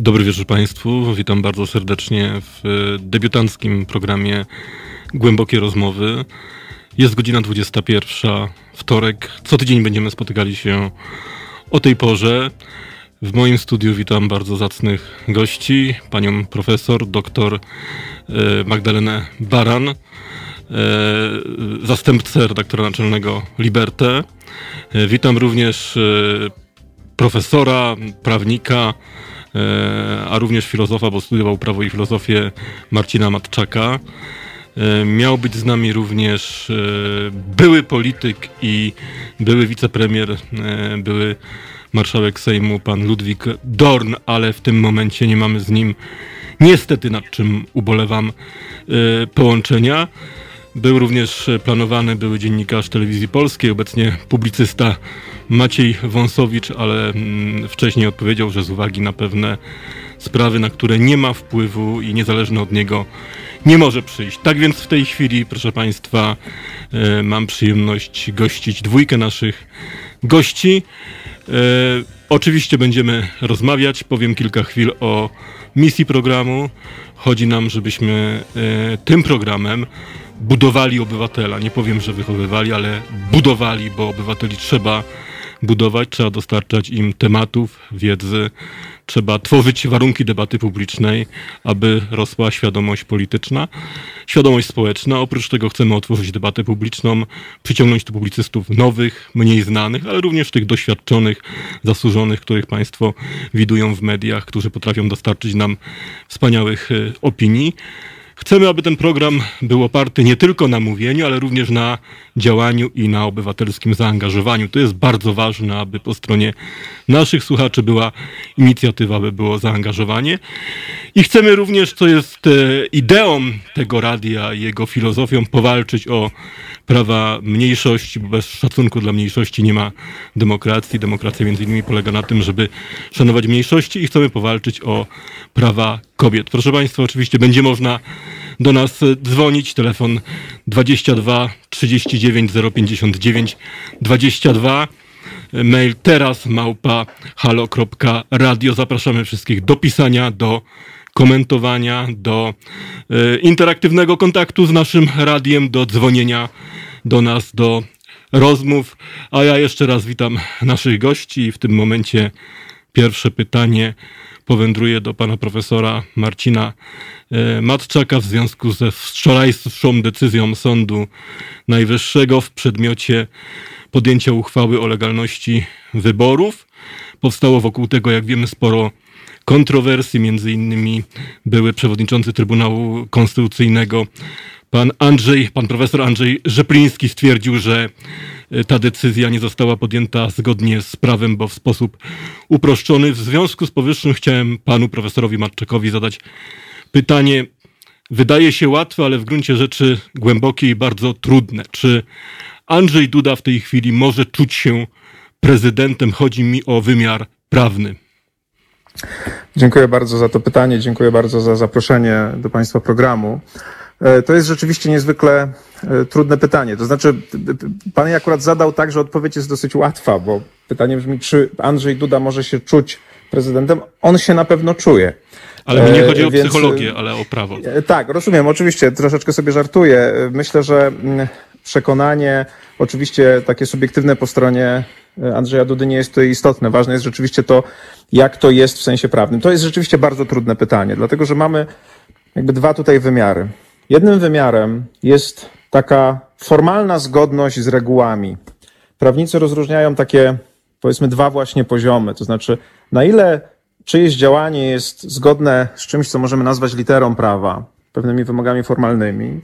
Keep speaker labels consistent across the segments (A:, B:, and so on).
A: Dobry wieczór Państwu. Witam bardzo serdecznie w debiutanckim programie Głębokie Rozmowy. Jest godzina 21, wtorek. Co tydzień będziemy spotykali się o tej porze. W moim studiu witam bardzo zacnych gości, panią profesor, doktor e, Magdalenę Baran, e, zastępcę redaktora naczelnego Liberté. E, witam również profesora, prawnika, a również filozofa, bo studiował prawo i filozofię Marcina Matczaka. Miał być z nami również były polityk i były wicepremier, były marszałek Sejmu, pan Ludwik Dorn, ale w tym momencie nie mamy z nim niestety, nad czym ubolewam, e, połączenia. Był również planowany były dziennikarz telewizji polskiej, obecnie publicysta Maciej Wąsowicz, ale mm, wcześniej odpowiedział, że z uwagi na pewne sprawy, na które nie ma wpływu i niezależne od niego nie może przyjść. Tak więc w tej chwili, proszę Państwa, e, mam przyjemność gościć dwójkę naszych gości. E, oczywiście będziemy rozmawiać, powiem kilka chwil o misji programu. Chodzi nam, żebyśmy e, tym programem budowali obywatela. Nie powiem, że wychowywali, ale budowali, bo obywateli trzeba budować, trzeba dostarczać im tematów, wiedzy, trzeba tworzyć warunki debaty publicznej, aby rosła świadomość polityczna, świadomość społeczna. Oprócz tego chcemy otworzyć debatę publiczną, przyciągnąć tu publicystów nowych, mniej znanych, ale również tych doświadczonych, zasłużonych, których Państwo widują w mediach, którzy potrafią dostarczyć nam wspaniałych e, opinii. Chcemy, aby ten program był oparty nie tylko na mówieniu, ale również na działaniu i na obywatelskim zaangażowaniu. To jest bardzo ważne, aby po stronie naszych słuchaczy była inicjatywa, aby było zaangażowanie. I chcemy również, co jest e, ideą tego radia i jego filozofią, powalczyć o prawa mniejszości, bo bez szacunku dla mniejszości nie ma demokracji. Demokracja między innymi polega na tym, żeby szanować mniejszości i chcemy powalczyć o prawa kobiet. Proszę Państwa, oczywiście będzie można do nas dzwonić. Telefon 22 39 059 22. Mail teraz małpa halo.radio. Zapraszamy wszystkich do pisania, do komentowania, do e, interaktywnego kontaktu z naszym radiem, do dzwonienia do nas, do rozmów. A ja jeszcze raz witam naszych gości. W tym momencie pierwsze pytanie powędruje do pana profesora Marcina e, Matczaka w związku ze wczorajszą decyzją Sądu Najwyższego w przedmiocie podjęcia uchwały o legalności wyborów. Powstało wokół tego, jak wiemy, sporo kontrowersji, między innymi były przewodniczący Trybunału Konstytucyjnego pan Andrzej, pan profesor Andrzej Rzepliński stwierdził, że e, ta decyzja nie została podjęta zgodnie z prawem, bo w sposób uproszczony. W związku z powyższym chciałem panu profesorowi Marczekowi zadać pytanie, wydaje się łatwe, ale w gruncie rzeczy głębokie i bardzo trudne. Czy Andrzej Duda w tej chwili może czuć się prezydentem? Chodzi mi o wymiar prawny.
B: Dziękuję bardzo za to pytanie, dziękuję bardzo za zaproszenie do Państwa programu. E, to jest rzeczywiście niezwykle e, trudne pytanie. To znaczy, Pan je akurat zadał tak, że odpowiedź jest dosyć łatwa, bo pytanie brzmi, czy Andrzej Duda może się czuć prezydentem? On się na pewno czuje.
A: Ale mi nie chodzi o e, Więc, psychologię, ale o prawo.
B: Tak, rozumiem, oczywiście, troszeczkę sobie żartuję. Myślę, że mm, przekonanie, oczywiście takie subiektywne po stronie Andrzeja Dudy nie jest to istotne. Ważne jest rzeczywiście to, jak to jest w sensie prawnym. To jest rzeczywiście bardzo trudne pytanie, dlatego że mamy jakby dwa tutaj wymiary. Jednym wymiarem jest taka formalna zgodność z regułami. Prawnicy rozróżniają takie, powiedzmy, dwa właśnie poziomy, to znaczy, na ile czyjeś działanie jest zgodne z czymś, co możemy nazwać literą prawa, pewnymi wymogami formalnymi,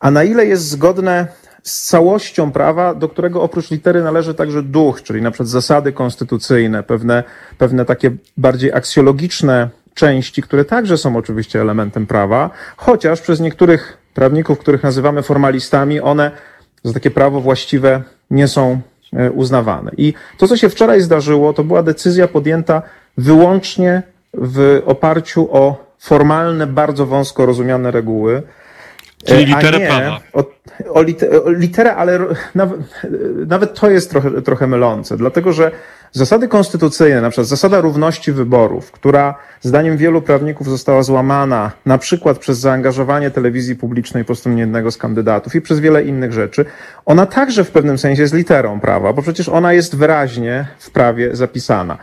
B: a na ile jest zgodne z całością prawa, do którego oprócz litery należy także duch, czyli na przykład zasady konstytucyjne, pewne, pewne takie bardziej aksjologiczne części, które także są oczywiście elementem prawa, chociaż przez niektórych prawników, których nazywamy formalistami, one za takie prawo właściwe nie są e, uznawane. I to, co się wczoraj zdarzyło, to była decyzja podjęta wyłącznie w oparciu o formalne, bardzo wąsko rozumiane reguły.
A: Czyli e, literę nie, prawa. O,
B: o, liter, o literę, ale nawet, nawet to jest trochę, trochę mylące, dlatego że Zasady konstytucyjne, na przykład zasada równości wyborów, która zdaniem wielu prawników została złamana na przykład przez zaangażowanie telewizji publicznej po stronie jednego z kandydatów i przez wiele innych rzeczy, ona także w pewnym sensie jest literą prawa, bo przecież ona jest wyraźnie w prawie zapisana.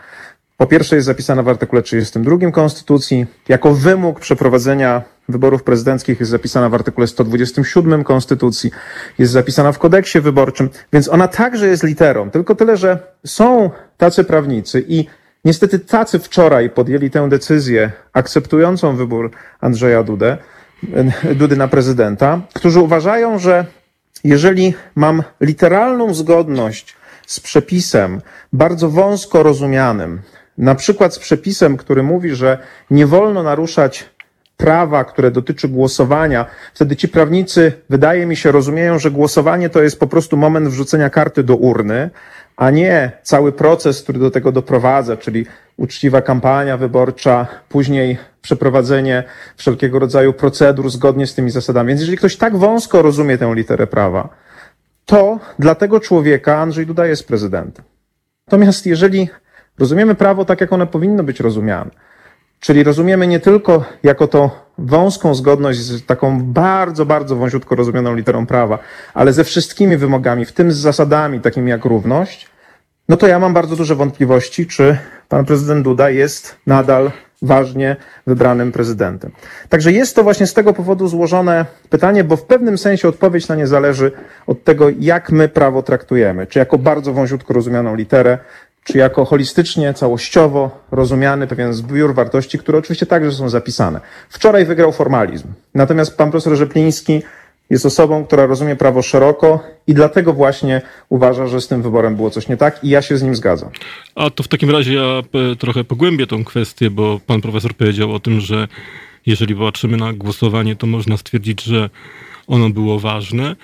B: Po pierwsze jest zapisana w artykule 32 Konstytucji, jako wymóg przeprowadzenia wyborów prezydenckich jest zapisana w artykule 127 Konstytucji, jest zapisana w kodeksie wyborczym, więc ona także jest literą. Tylko tyle, że są tacy prawnicy i niestety tacy wczoraj podjęli tę decyzję akceptującą wybór Andrzeja Dudę, Dudy na prezydenta, którzy uważają, że jeżeli mam literalną zgodność z przepisem bardzo wąsko rozumianym, na przykład z przepisem, który mówi, że nie wolno naruszać prawa, które dotyczy głosowania, wtedy ci prawnicy, wydaje mi się, rozumieją, że głosowanie to jest po prostu moment wrzucenia karty do urny, a nie cały proces, który do tego doprowadza, czyli uczciwa kampania wyborcza, później przeprowadzenie wszelkiego rodzaju procedur zgodnie z tymi zasadami. Więc jeżeli ktoś tak wąsko rozumie tę literę prawa, to dla tego człowieka Andrzej Duda jest prezydentem. Natomiast jeżeli rozumiemy prawo tak, jak one powinno być rozumiane, Czyli rozumiemy nie tylko jako to wąską zgodność z taką bardzo, bardzo wąziutko rozumianą literą prawa, ale ze wszystkimi wymogami, w tym z zasadami takimi jak równość, no to ja mam bardzo duże wątpliwości, czy pan prezydent Duda jest nadal ważnie wybranym prezydentem. Także jest to właśnie z tego powodu złożone pytanie, bo w pewnym sensie odpowiedź na nie zależy od tego, jak my prawo traktujemy. Czy jako bardzo wąziutko rozumianą literę, czy jako holistycznie, całościowo rozumiany pewien zbiór wartości, które oczywiście także są zapisane. Wczoraj wygrał formalizm. Natomiast pan profesor Rzepliński jest osobą, która rozumie prawo szeroko i dlatego właśnie uważa, że z tym wyborem było coś nie tak i ja się z nim zgadzam.
A: A to w takim razie ja e, trochę pogłębię tą kwestię, bo pan profesor powiedział o tym, że jeżeli patrzymy na głosowanie, to można stwierdzić, że ono było ważne.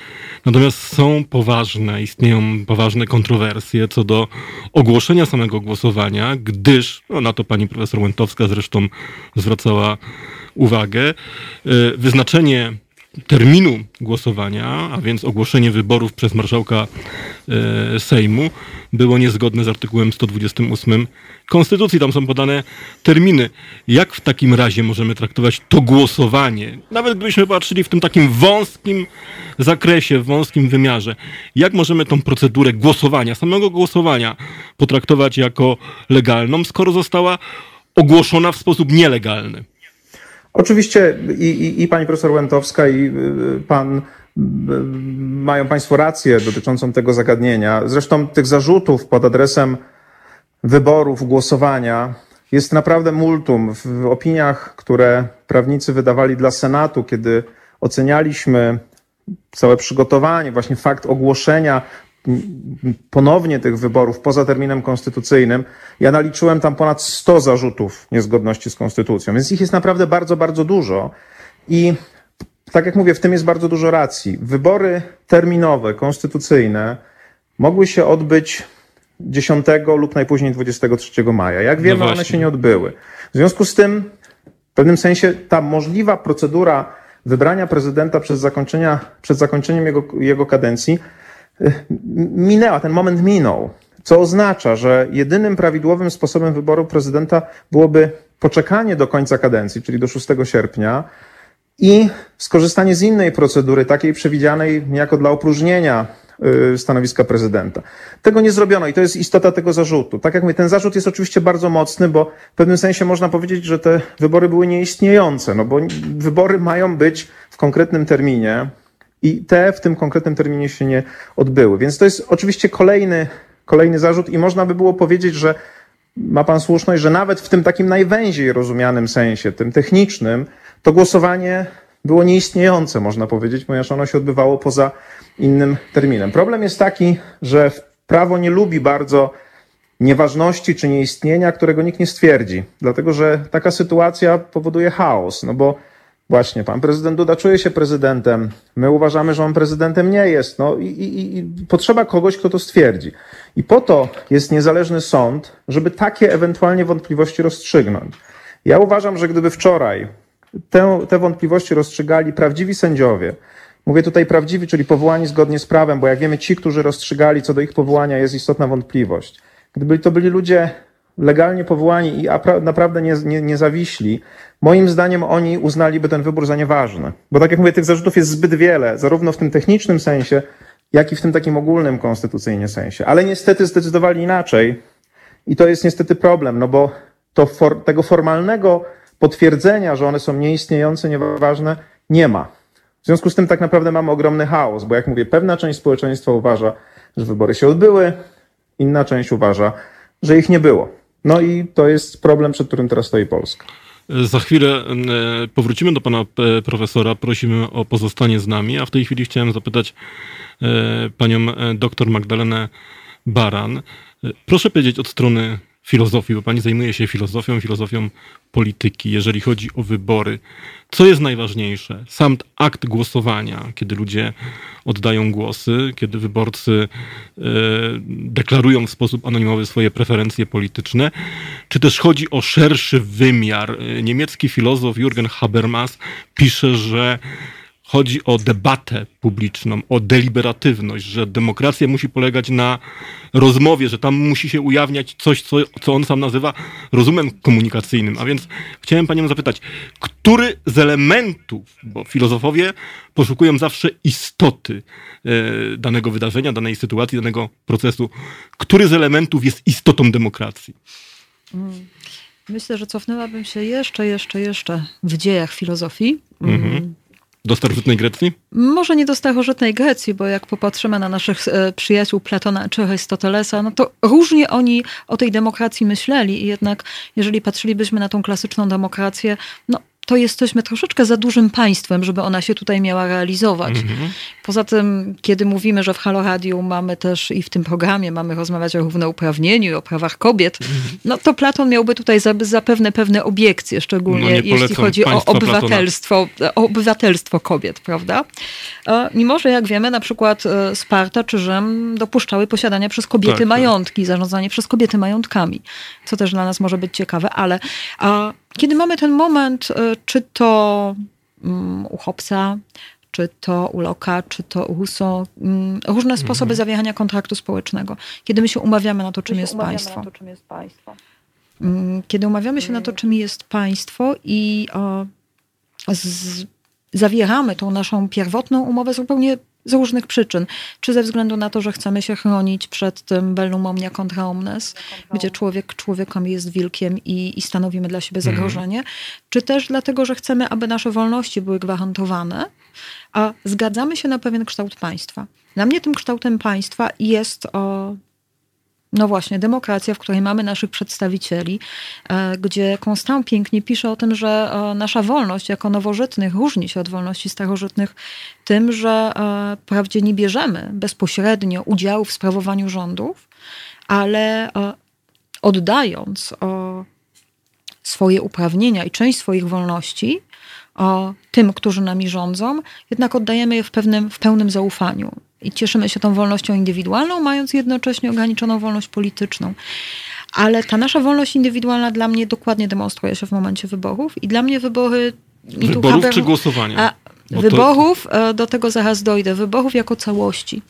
A: Natomiast są poważne, istnieją poważne kontrowersje co do ogłoszenia samego głosowania, gdyż, no na to pani profesor Łętowska zresztą zwracała uwagę, e, wyznaczenie terminu głosowania, a więc ogłoszenie wyborów przez marszałka e, Sejmu, było niezgodne z artykułem 128 Konstytucji. Tam są podane terminy. Jak w takim razie możemy traktować to głosowanie? Nawet gdybyśmy patrzyli w tym takim wąskim zakresie, w wąskim wymiarze. Jak możemy tą procedurę głosowania, samego głosowania potraktować jako legalną, skoro została ogłoszona w sposób nielegalny?
B: Oczywiście i, i, i pani profesor Łętowska, i y, pan y, mają Państwo rację dotyczącą tego zagadnienia. Zresztą tych zarzutów pod adresem wyborów, głosowania jest naprawdę multum. W opiniach, które prawnicy wydawali dla Senatu, kiedy ocenialiśmy całe przygotowanie, właśnie fakt ogłoszenia ponownie tych wyborów poza terminem konstytucyjnym, ja naliczyłem tam ponad 100 zarzutów niezgodności z konstytucją, więc ich jest naprawdę bardzo, bardzo dużo. I tak jak mówię, w tym jest bardzo dużo racji. Wybory terminowe, konstytucyjne mogły się odbyć 10 lub najpóźniej 23 maja. Jak wiemy, no one się nie odbyły. W związku z tym, w pewnym sensie, ta możliwa procedura wybrania prezydenta przed, zakończenia, przed zakończeniem jego, jego kadencji minęła, ten moment minął. Co oznacza, że jedynym prawidłowym sposobem wyboru prezydenta byłoby poczekanie do końca kadencji, czyli do 6 sierpnia, i skorzystanie z innej procedury, takiej przewidzianej niejako dla opróżnienia y, stanowiska prezydenta. Tego nie zrobiono i to jest istota tego zarzutu. Tak jak mówię, ten zarzut jest oczywiście bardzo mocny, bo w pewnym sensie można powiedzieć, że te wybory były nieistniejące, no bo wybory mają być w konkretnym terminie, i te w tym konkretnym terminie się nie odbyły. Więc to jest oczywiście kolejny, kolejny zarzut i można by było powiedzieć, że ma pan słuszność, że nawet w tym takim najwęziej rozumianym sensie, tym technicznym, to głosowanie było nieistniejące, można powiedzieć, ponieważ ono się odbywało poza innym terminem. Problem jest taki, że prawo nie lubi bardzo nieważności czy nieistnienia, którego nikt nie stwierdzi, dlatego że taka sytuacja powoduje chaos, no bo Właśnie, pan prezydent Duda czuje się prezydentem. My uważamy, że on prezydentem nie jest. No i, i, i, potrzeba kogoś, kto to stwierdzi. I po to jest niezależny sąd, żeby takie ewentualnie wątpliwości rozstrzygnąć. Ja uważam, że gdyby wczoraj te, te wątpliwości rozstrzygali prawdziwi sędziowie, mówię tutaj prawdziwi, czyli powołani zgodnie z prawem, bo jak wiemy, ci, którzy rozstrzygali co do ich powołania, jest istotna wątpliwość. gdyby to byli ludzie legalnie powołani i naprawdę nie, nie, niezawiśli, moim zdaniem oni uznaliby ten wybór za nieważny. Bo tak jak mówię, tych zarzutów jest zbyt wiele, zarówno w tym technicznym sensie, jak i w tym takim ogólnym konstytucyjnie sensie. Ale niestety zdecydowali inaczej i to jest niestety problem, no bo to for, tego formalnego potwierdzenia, że one są nieistniejące, nieważne, nie ma. W związku z tym tak naprawdę mamy ogromny chaos, bo jak mówię, pewna część społeczeństwa uważa, że wybory się odbyły, inna część uważa, że ich nie było. No i to jest problem, przed którym teraz stoi Polska.
A: Za chwilę e, powrócimy do pana e, profesora. Prosimy o pozostanie z nami, a w tej chwili chciałem zapytać e, panią doktor Magdalenę Baran. Proszę powiedzieć od strony filozofii, bo pani zajmuje się filozofią, filozofią polityki, jeżeli chodzi o wybory. Co jest najważniejsze? Sam akt głosowania, kiedy ludzie oddają głosy, kiedy wyborcy e, deklarują w sposób anonimowy swoje preferencje polityczne, czy też chodzi o szerszy wymiar? E, niemiecki filozof Jürgen Habermas pisze, że chodzi o debatę publiczną, o deliberatywność, że demokracja musi polegać na rozmowie, że tam musi się ujawniać coś, co, co on sam nazywa rozumem komunikacyjnym. A więc chciałem panią zapytać, który z elementów, bo filozofowie poszukują zawsze istoty e, danego wydarzenia, danej sytuacji, danego procesu, który z elementów jest istotą demokracji?
C: Mm. Myślę, że cofnęłabym się jeszcze, jeszcze, jeszcze w dziejach filozofii. Mhm.
A: Do starożytnej Grecji?
C: Może nie do starożytnej Grecji, bo jak popatrzymy na naszych e, przyjaciół Platona czy Arystotelesa, no to różnie oni o tej demokracji myśleli i jednak jeżeli patrzylibyśmy na tą klasyczną demokrację, no to jesteśmy troszeczkę za dużym państwem, żeby ona się tutaj miała realizować. Mhm. Poza tym, kiedy mówimy, że w Halo Radio mamy też i w tym programie mamy rozmawiać o równouprawnieniu i o prawach kobiet, mhm. no to Platon miałby tutaj zapewne pewne obiekcje, szczególnie no jeśli chodzi o obywatelstwo, o obywatelstwo kobiet, prawda? Mimo, że jak wiemy, na przykład e, Sparta czy Rzym dopuszczały posiadania przez kobiety tak, tak. majątki, tak. zarządzanie przez kobiety majątkami, co też dla nas może być ciekawe, ale kiedy mamy ten moment, e, czy to mm, u Hobbesa, czy to u Locke'a, czy to u Rousseau, mm, różne sposoby mhm. zawierania kontraktu społecznego. Kiedy my się umawiamy na to, czym, jest państwo. To, czym jest państwo. Mm, kiedy umawiamy się na to, czym jest państwo i o, z, zawieramy tą naszą pierwotną umowę zupełnie z różnych przyczyn. Czy ze względu na to, że chcemy się chronić przed tym bellum omnia contra omnes, gdzie człowiek człowiekiem jest wilkiem i, i stanowimy dla siebie mhm. zagrożenie, mhm. czy też dlatego, że chcemy, aby nasze wolności były gwarantowane, a zgadzamy się na pewien kształt państwa. Dla mnie tym kształtem państwa jest o, no właśnie, demokracja, w której mamy naszych przedstawicieli, e, gdzie Constant pięknie pisze o tym, że e, nasza wolność jako nowożytnych różni się od wolności starożytnych tym, że e, wprawdzie nie bierzemy bezpośrednio udziału w sprawowaniu rządów, ale oddając swoje uprawnienia i część swoich wolności tym, którzy nami rządzą, jednak oddajemy je w, pewnym, w pełnym zaufaniu i cieszymy się tą wolnością indywidualną, mając jednocześnie ograniczoną wolność polityczną. Ale ta nasza wolność indywidualna dla mnie dokładnie demonstruje się w momencie wyborów i dla mnie wybory...
A: Wyborów Haber, czy głosowania?
C: wyborów, to... E, do tego zaraz dojdę, wyborów jako całości.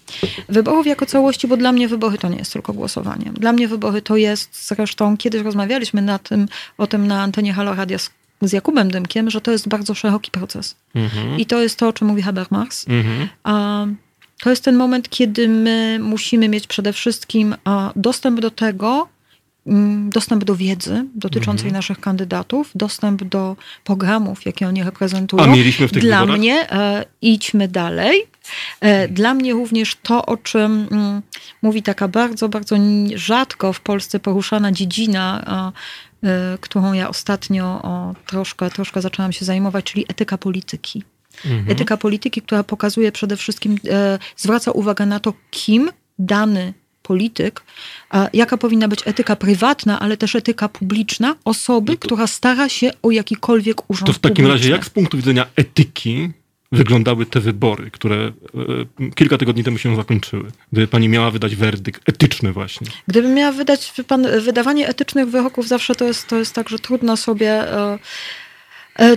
C: Wyborów jako całości, bo dla mnie wybory to nie jest tylko głosowanie. Dla mnie wybory to jest, zresztą kiedyś rozmawialiśmy na tym, o tym na antenie Halo Radia z, Jakubem Dymkiem, że to jest bardzo szeroki proces. Mhm. I to jest to, o czym mówi Habermas. Mhm. A, to jest ten moment, kiedy my musimy mieć przede wszystkim dostęp do tego, mm, dostęp do wiedzy dotyczącej mhm. naszych kandydatów, dostęp do programów, jakie oni reprezentują.
A: A mieliśmy w tych
C: Dla
A: wyborach?
C: mnie e, idźmy dalej. E, dla mnie również to, o czym mm, mówi taka bardzo, bardzo rzadko w Polsce poruszana dziedzina, e, którą ja ostatnio o, troszkę, troszkę zaczęłam się zajmować, czyli etyka polityki. Mhm. Etyka polityki, która pokazuje przede wszystkim, e, zwraca uwagę na to, kim dany polityk, jaka powinna być etyka prywatna, ale też etyka publiczna osoby, to, która stara się o jakikolwiek urząd
A: To w takim
C: publiczny.
A: razie, jak z punktu widzenia etyki wyglądały te wybory, które e, kilka tygodni temu się zakończyły? Gdyby pani miała wydać werdykt etyczny właśnie.
C: Gdybym miała wydać, pan, wydawanie etycznych wyroków zawsze to jest, to jest tak, że trudno sobie... E,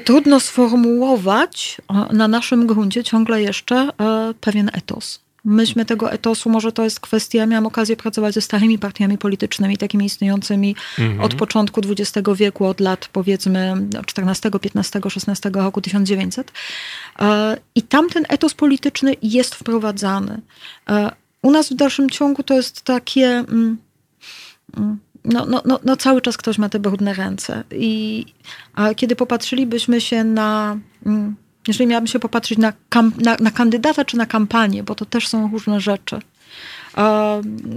C: trudno sformułować na naszym gruncie ciągle jeszcze e, pewien etos. myśmy tego etosu, może to jest kwestia, ja miałam okazję pracować ze starymi partiami politycznymi, takimi istniejącymi mhm. od początku XX wieku, od lat powiedzmy 14, 15, 16 roku 1900. E, I tamten etos polityczny jest wprowadzany. E, u nas w dalszym ciągu to jest takie... Mm, mm, no, no, no, no cały czas ktoś ma te brudne ręce. I a kiedy popatrzylibyśmy się na mm, jeżeli miałabym się popatrzeć na, na, na kandydata czy na kampanię, bo to też są różne rzeczy.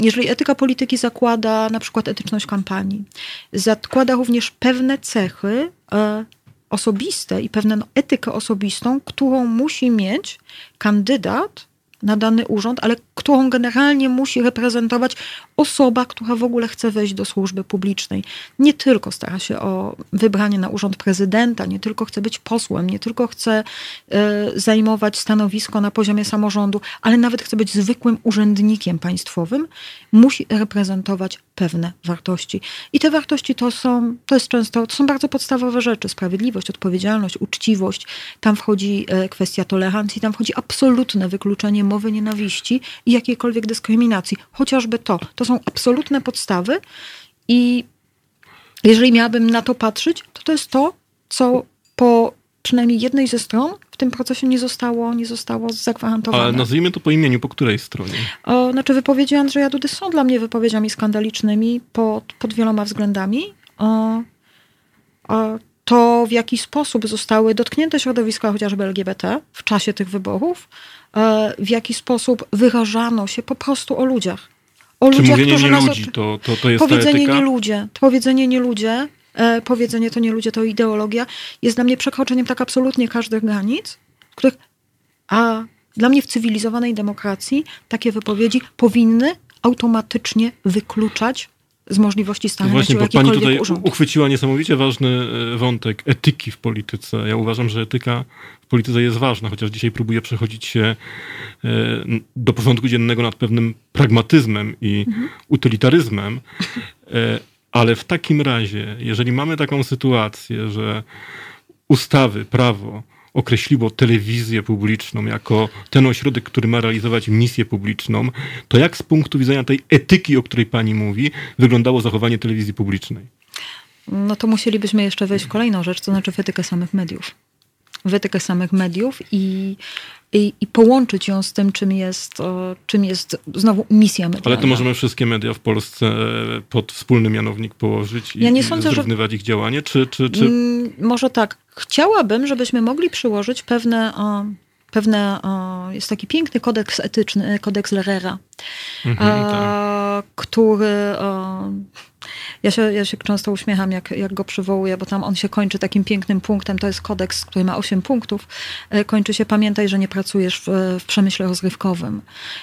C: Jeżeli etyka polityki zakłada na przykład etyczność kampanii, zakłada również pewne cechy e, osobiste i pewną etykę osobistą, którą musi mieć kandydat na dany urząd, ale którą generalnie musi reprezentować osoba, która w ogóle chce wejść do służby publicznej. Nie tylko stara się o wybranie na urząd prezydenta, nie tylko chce być posłem, nie tylko chce y, zajmować stanowisko na poziomie samorządu, ale nawet chce być zwykłym urzędnikiem państwowym, musi reprezentować pewne wartości. I te wartości to są, to jest często, to są bardzo podstawowe rzeczy. Sprawiedliwość, odpowiedzialność, uczciwość. Tam wchodzi e, kwestia tolerancji, tam wchodzi absolutne wykluczenie mowy nienawiści i jakiejkolwiek dyskryminacji. Chociażby to. To są absolutne podstawy i jeżeli miałabym na to patrzeć, to to jest to, co po przynajmniej jednej ze stron w tym procesie nie zostało, nie zostało zagwarantowane.
A: Ale nazwijmy to po imieniu, po której stronie?
C: O, znaczy wypowiedzi Andrzeja Dudy są dla mnie wypowiedziami skandalicznymi pod, pod wieloma względami. O, o, to w jaki sposób zostały dotknięte środowiska chociażby LGBT w czasie tych wyborów, e, w jaki sposób wyrażano się po prostu o ludziach.
A: O Czy ludziach, którzy nie nas... ludzi, to, to, to jest
C: Powiedzenie nie ludzie. Powiedzenie nie ludzie, powiedzenie to nie ludzie, to ideologia, jest dla mnie przekroczeniem tak absolutnie każdych granic, których... A dla mnie w cywilizowanej demokracji takie wypowiedzi powinny automatycznie wykluczać z możliwości stania
A: Właśnie, bo pani tutaj urząd. uchwyciła niesamowicie ważny e, wątek etyki w polityce. Ja uważam, że etyka w polityce jest ważna, chociaż dzisiaj próbuję przechodzić się e, do porządku dziennego nad pewnym pragmatyzmem i mhm. utylitaryzmem, e, ale w takim razie, jeżeli mamy taką sytuację, że ustawy, prawo określiło telewizję publiczną jako ten ośrodek, który ma realizować misję publiczną, to jak z punktu widzenia tej etyki, o której pani mówi, wyglądało zachowanie telewizji publicznej?
C: No to musielibyśmy jeszcze wejść w kolejną rzecz, to znaczy w etykę samych mediów. W etykę samych mediów i i, i, połączyć ją z tym, czym jest, czym jest znowu misja medialna.
A: Ale to możemy wszystkie media w Polsce e, pod wspólny mianownik położyć i, ja nie sądzę, zrównywać że... ich działanie? Czy, czy, czy... Mm,
C: może tak. Chciałabym, żebyśmy mogli przyłożyć pewne pewne, jest taki piękny kodeks etyczny, kodeks Lerera, mhm, tak. który ja się, ja się często uśmiecham, jak, jak go przywołuję, bo tam on się kończy takim pięknym punktem. To jest kodeks, który ma 8 punktów. E, kończy się pamiętaj, że nie pracujesz w, w przemyśle rozrywkowym.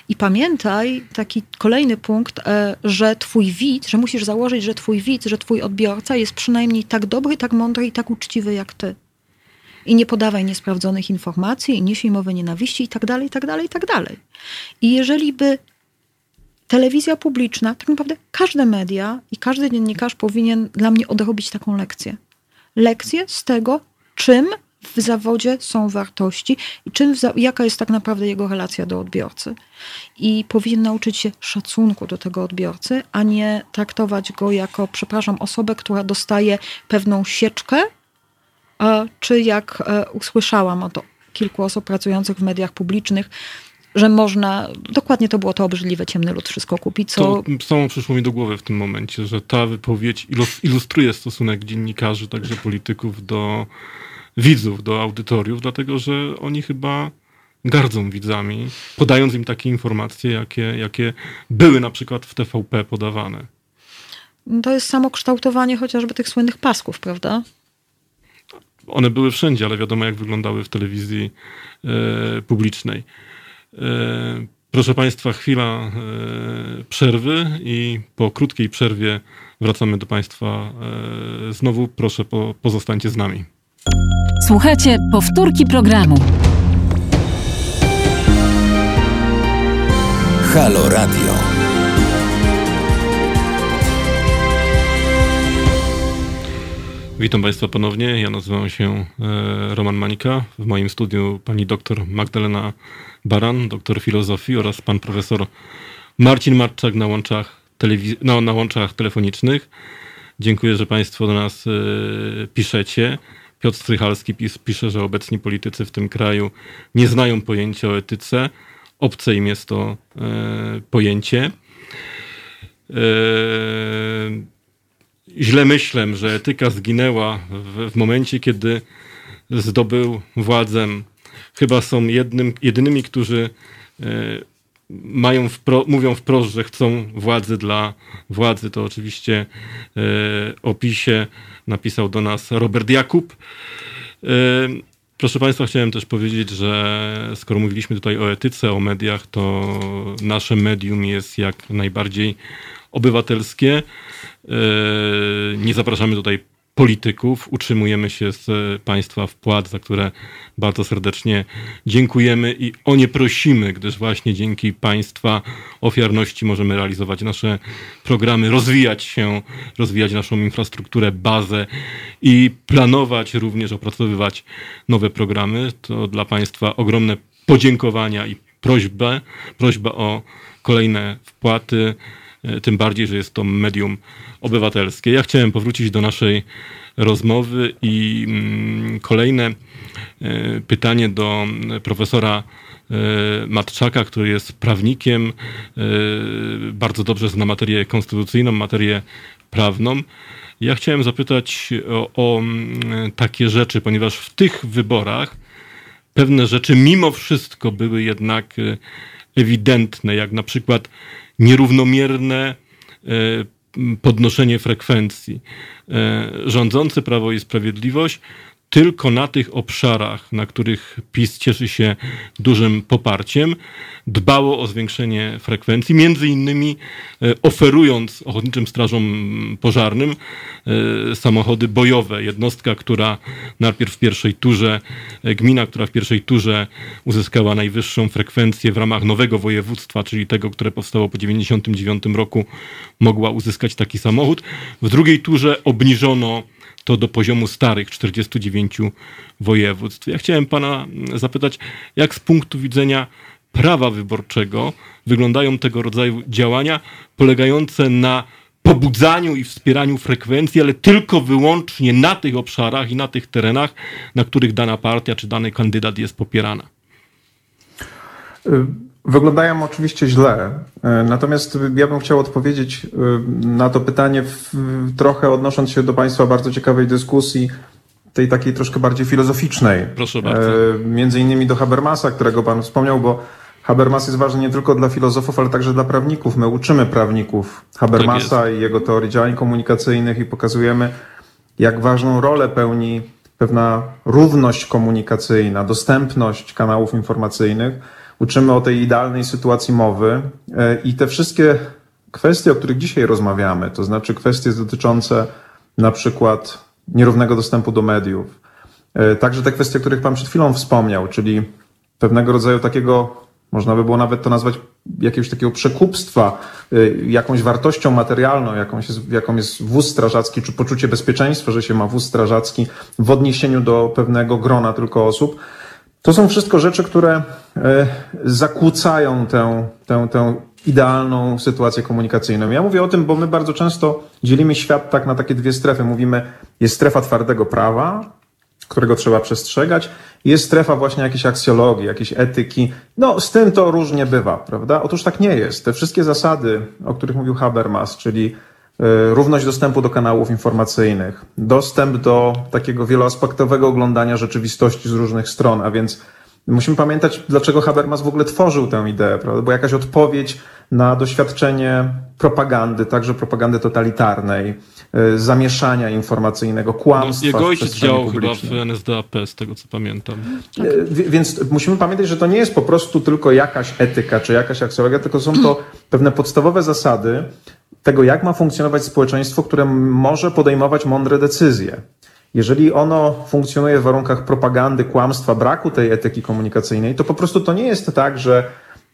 C: I pamiętaj, taki kolejny punkt, e, że twój widz, że musisz założyć, że twój widz, że twój odbiorca jest przynajmniej tak dobry, tak mądry i tak uczciwy jak ty. I nie podawaj niesprawdzonych informacji, i niesie mowy nienawiści, i tak dalej, i tak dalej, i tak dalej. I jeżeli by telewizja publiczna, tak naprawdę każde media i każdy dziennikarz powinien dla mnie odrobić taką lekcję. Lekcję z tego, czym w zawodzie są wartości i czym, jaka jest tak naprawdę jego relacja do odbiorcy. I powinien nauczyć się szacunku do tego odbiorcy, a nie traktować go jako, przepraszam, osobę, która dostaje pewną sieczkę, czy jak e, usłyszałam od kilku osób pracujących w mediach publicznych, że można, dokładnie to było to obrzydliwe, ciemny lud wszystko kupić. Co...
A: To samo przyszło mi do głowy w tym momencie, że ta wypowiedź ilustruje stosunek dziennikarzy, także polityków do widzów, do audytoriów, dlatego że oni chyba gardzą widzami, podając im takie informacje, jakie, jakie były na przykład w TVP podawane.
C: To jest samo kształtowanie chociażby tych słynnych pasków, prawda?
A: One były wszędzie, ale wiadomo, jak wyglądały w telewizji e, publicznej. E, proszę Państwa, chwila e, przerwy i po krótkiej przerwie wracamy do Państwa e, znowu. Proszę, po, pozostańcie z nami.
D: Słuchajcie powtórki programu. Halo Radio.
A: Witam Państwa ponownie. Ja nazywam się Roman Manika. W moim studiu pani doktor Magdalena Baran, doktor filozofii oraz pan profesor Marcin Marczak na łączach, telewiz- no, na łączach telefonicznych. Dziękuję, że Państwo do nas y, piszecie. Piotr Strychalski pis, pisze, że obecni politycy w tym kraju nie znają pojęcia o etyce. Obce im jest to y, pojęcie. Y, źle myślę, że etyka zginęła w, w momencie, kiedy zdobył władzę. Chyba są jednym, jedynymi, którzy mają wpro, mówią wprost, że chcą władzy dla władzy. To oczywiście e, opisie napisał do nas Robert Jakub. E, proszę Państwa, chciałem też powiedzieć, że skoro mówiliśmy tutaj o etyce, o mediach, to nasze medium jest jak najbardziej obywatelskie. E, nie zapraszamy tutaj polityków. Utrzymujemy się z państwa wpłat, za które bardzo serdecznie dziękujemy i o nie prosimy, gdyż właśnie dzięki państwa ofiarności możemy realizować nasze programy, rozwijać się, rozwijać naszą infrastrukturę, bazę i planować również, opracowywać nowe programy. To dla państwa ogromne podziękowania i prośbę, prośba o kolejne wpłaty E, tym bardziej, że jest to medium obywatelskie. Ja chciałem powrócić do naszej rozmowy i mm, kolejne e, pytanie do profesora e, Matczaka, który jest prawnikiem, bardzo dobrze zna materię konstytucyjną, materię prawną. Ja chciałem zapytać o, o mm, takie rzeczy, ponieważ w tych wyborach pewne rzeczy mimo wszystko były jednak ewidentne, jak na przykład nierównomierne e, podnoszenie frekwencji. E, rządzący Prawo i Sprawiedliwość tylko na tych obszarach, na których PiS cieszy się dużym poparciem, dbało o zwiększenie frekwencji, między innymi e, oferując ochotniczym strażom pożarnym e, samochody bojowe. Jednostka, która najpierw w pierwszej turze, e, gmina, która w pierwszej turze uzyskała najwyższą frekwencję w ramach nowego województwa, czyli tego, które powstało po 1999 roku, mogła uzyskać taki samochód. W drugiej turze obniżono to do poziomu starych 49 województw. Ja chciałem pana zapytać, jak z punktu widzenia prawa wyborczego wyglądają tego rodzaju działania polegające na pobudzaniu i wspieraniu frekwencji, ale tylko wyłącznie na tych obszarach i na tych terenach, na których dana partia czy dany kandydat jest popierana.
B: Y, Wyglądają oczywiście źle, e, natomiast ja bym chciał odpowiedzieć e, na to pytanie w, trochę odnosząc się do Państwa bardzo ciekawej dyskusji, tej takiej troszkę bardziej filozoficznej.
A: Proszę bardzo.
B: E, między innymi do Habermasa, którego Pan wspomniał, bo Habermas jest ważny nie tylko dla filozofów, ale także dla prawników. My uczymy prawników Habermasa tak i jego teorii działań komunikacyjnych i pokazujemy, jak ważną rolę pełni pewna równość komunikacyjna, dostępność kanałów informacyjnych uczymy o tej idealnej sytuacji mowy e, i te wszystkie kwestie, o których dzisiaj rozmawiamy, to znaczy kwestie dotyczące na przykład nierównego dostępu do mediów, e, także te kwestie, o których Pan przed chwilą wspomniał, czyli pewnego rodzaju takiego, można by było nawet to nazwać jakiegoś takiego przekupstwa, e, jakąś wartością materialną, jakąś jest, jaką jest wóz strażacki, czy poczucie bezpieczeństwa, że się ma wóz strażacki w odniesieniu do pewnego grona tylko osób. To są wszystko rzeczy, które e, zakłócają tę, tę, tę idealną sytuację komunikacyjną. Ja mówię o tym, bo my bardzo często dzielimy świat tak na takie dwie strefy. Mówimy, jest strefa twardego prawa, którego trzeba przestrzegać, jest strefa właśnie jakiejś aksjologii, jakiejś etyki. No, z tym to różnie bywa, prawda? Otóż tak nie jest. Te wszystkie zasady, o których mówił Habermas, czyli równość dostępu do kanałów informacyjnych, dostęp do takiego wieloaspektowego oglądania rzeczywistości z różnych stron, a więc musimy pamiętać, dlaczego Habermas w ogóle tworzył tę ideę, prawda? bo jakaś odpowiedź na doświadczenie propagandy, także propagandy totalitarnej, e, zamieszania informacyjnego, kłamstwa.
A: Jego ojciec działał chyba w NSDAP, z tego co pamiętam.
B: Tak. Więc musimy pamiętać, że to nie jest po prostu tylko jakaś etyka czy jakaś aksjologia, tylko są to pewne podstawowe zasady, tego, jak ma funkcjonować społeczeństwo, które może podejmować mądre decyzje. Jeżeli ono funkcjonuje w warunkach propagandy, kłamstwa, braku tej etyki komunikacyjnej, to po prostu to nie jest tak, że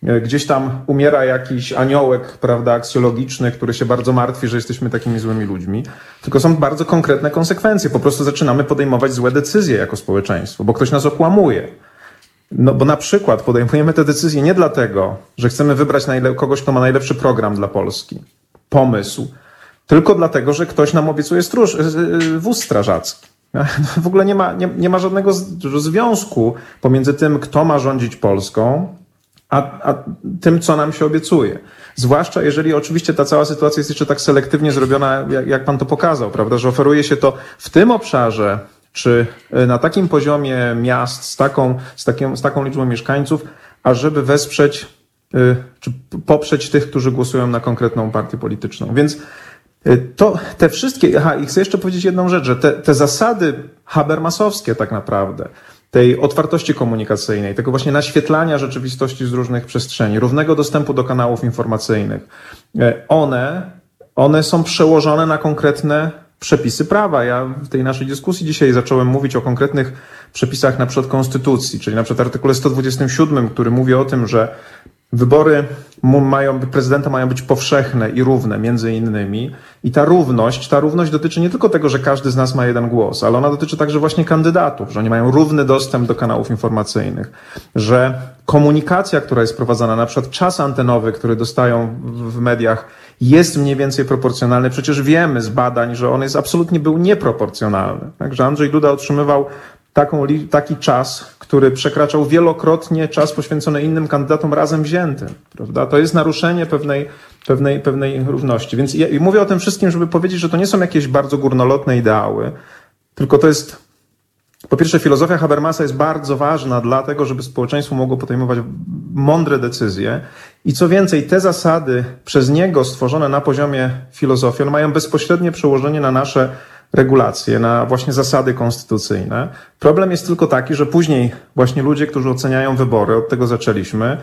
B: e, gdzieś tam umiera jakiś aniołek, prawda, aksjologiczny, który się bardzo martwi, że jesteśmy takimi złymi ludźmi, tylko są bardzo konkretne konsekwencje. Po prostu zaczynamy podejmować złe decyzje jako społeczeństwo, bo ktoś nas okłamuje. No bo na przykład podejmujemy te decyzje nie dlatego, że chcemy wybrać kogoś, kto ma najlepszy program dla Polski, pomysł, tylko dlatego, że ktoś nam obiecuje stróż, y, y, wóz strażacki. W ogóle nie ma, nie, nie ma żadnego związku pomiędzy tym, kto ma rządzić Polską, a, a tym, co nam się obiecuje. Zwłaszcza jeżeli oczywiście ta cała sytuacja jest jeszcze tak selektywnie zrobiona, jak, jak pan to pokazał, prawda, że oferuje się to w tym obszarze, czy y, na takim poziomie miast, z taką, z taką, z taką liczbą mieszkańców, ażeby wesprzeć, czy poprzeć tych, którzy głosują na konkretną partię polityczną. Więc Y, to te wszystkie, aha, i chcę jeszcze powiedzieć jedną rzecz, że te, te zasady habermasowskie tak naprawdę, tej otwartości komunikacyjnej, tego właśnie naświetlania rzeczywistości z różnych przestrzeni, równego dostępu do kanałów informacyjnych, y, one, one są przełożone na konkretne przepisy prawa. Ja w tej naszej dyskusji dzisiaj zacząłem mówić o konkretnych przepisach na przykład konstytucji, czyli na przykład artykule 127, który mówi o tym, że Wybory mają, prezydenta mają być powszechne i równe między innymi. I ta równość, ta równość dotyczy nie tylko tego, że każdy z nas ma jeden głos, ale ona dotyczy także właśnie kandydatów, że oni mają równy dostęp do kanałów informacyjnych, że komunikacja, która jest prowadzona, na przykład czas antenowy, który dostają w mediach, jest mniej więcej proporcjonalny. Przecież wiemy z badań, że on jest absolutnie był nieproporcjonalny. Także Andrzej Duda otrzymywał taką, taki czas, który przekraczał wielokrotnie czas poświęcony innym kandydatom razem wziętym. Prawda? To jest naruszenie pewnej, pewnej, pewnej równości. Więc ja, mówię o tym wszystkim, żeby powiedzieć, że to nie są jakieś bardzo górnolotne ideały, tylko to jest po pierwsze, filozofia Habermasa jest bardzo ważna dlatego, żeby społeczeństwo mogło podejmować mądre decyzje. I co więcej, te zasady przez niego stworzone na poziomie filozofii, one mają bezpośrednie przełożenie na nasze regulacje, na właśnie zasady konstytucyjne. Problem jest tylko taki, że później właśnie ludzie, którzy oceniają wybory, od tego zaczęliśmy,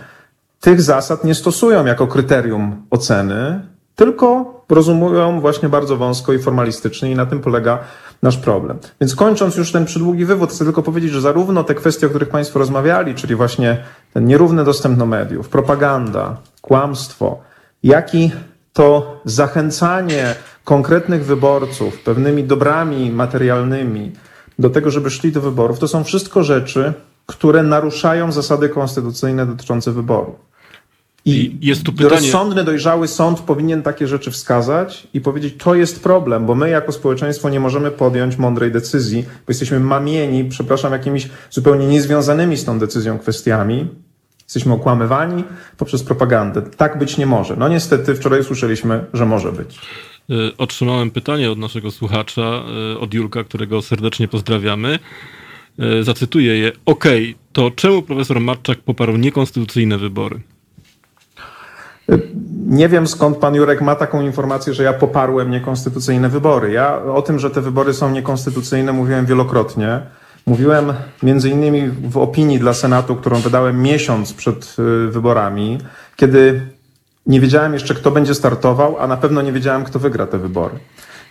B: tych zasad nie stosują jako kryterium oceny, tylko rozumują właśnie bardzo wąsko i formalistycznie i na tym polega nasz problem. Więc kończąc już ten przydługi wywód, chcę tylko powiedzieć, że zarówno te kwestie, o których Państwo rozmawiali, czyli właśnie ten nierówny dostęp do mediów, propaganda, kłamstwo, jak i to zachęcanie konkretnych wyborców pewnymi dobrami materialnymi do tego, żeby szli do wyborów, to są wszystko rzeczy, które naruszają zasady konstytucyjne dotyczące wyborów. I, I jest tu pytanie... rozsądny, dojrzały sąd powinien takie rzeczy wskazać i powiedzieć, to jest problem, bo my jako społeczeństwo nie możemy podjąć mądrej decyzji, bo jesteśmy mamieni, przepraszam, jakimiś zupełnie niezwiązanymi z tą decyzją kwestiami, Jesteśmy okłamywani poprzez propagandę. Tak być nie może. No niestety wczoraj usłyszeliśmy, że może być.
A: Y, otrzymałem pytanie od naszego słuchacza, y, od Julka, którego serdecznie pozdrawiamy. Y, zacytuję je. OK, to czemu profesor Matczak poparł niekonstytucyjne wybory?
B: Nie wiem skąd pan Jurek ma taką informację, że ja poparłem niekonstytucyjne wybory. Ja o tym, że te wybory są niekonstytucyjne mówiłem wielokrotnie. Mówiłem między innymi w opinii dla Senatu, którą wydałem miesiąc przed y, wyborami, kiedy nie wiedziałem jeszcze, kto będzie startował, a na pewno nie wiedziałem, kto wygra te wybory.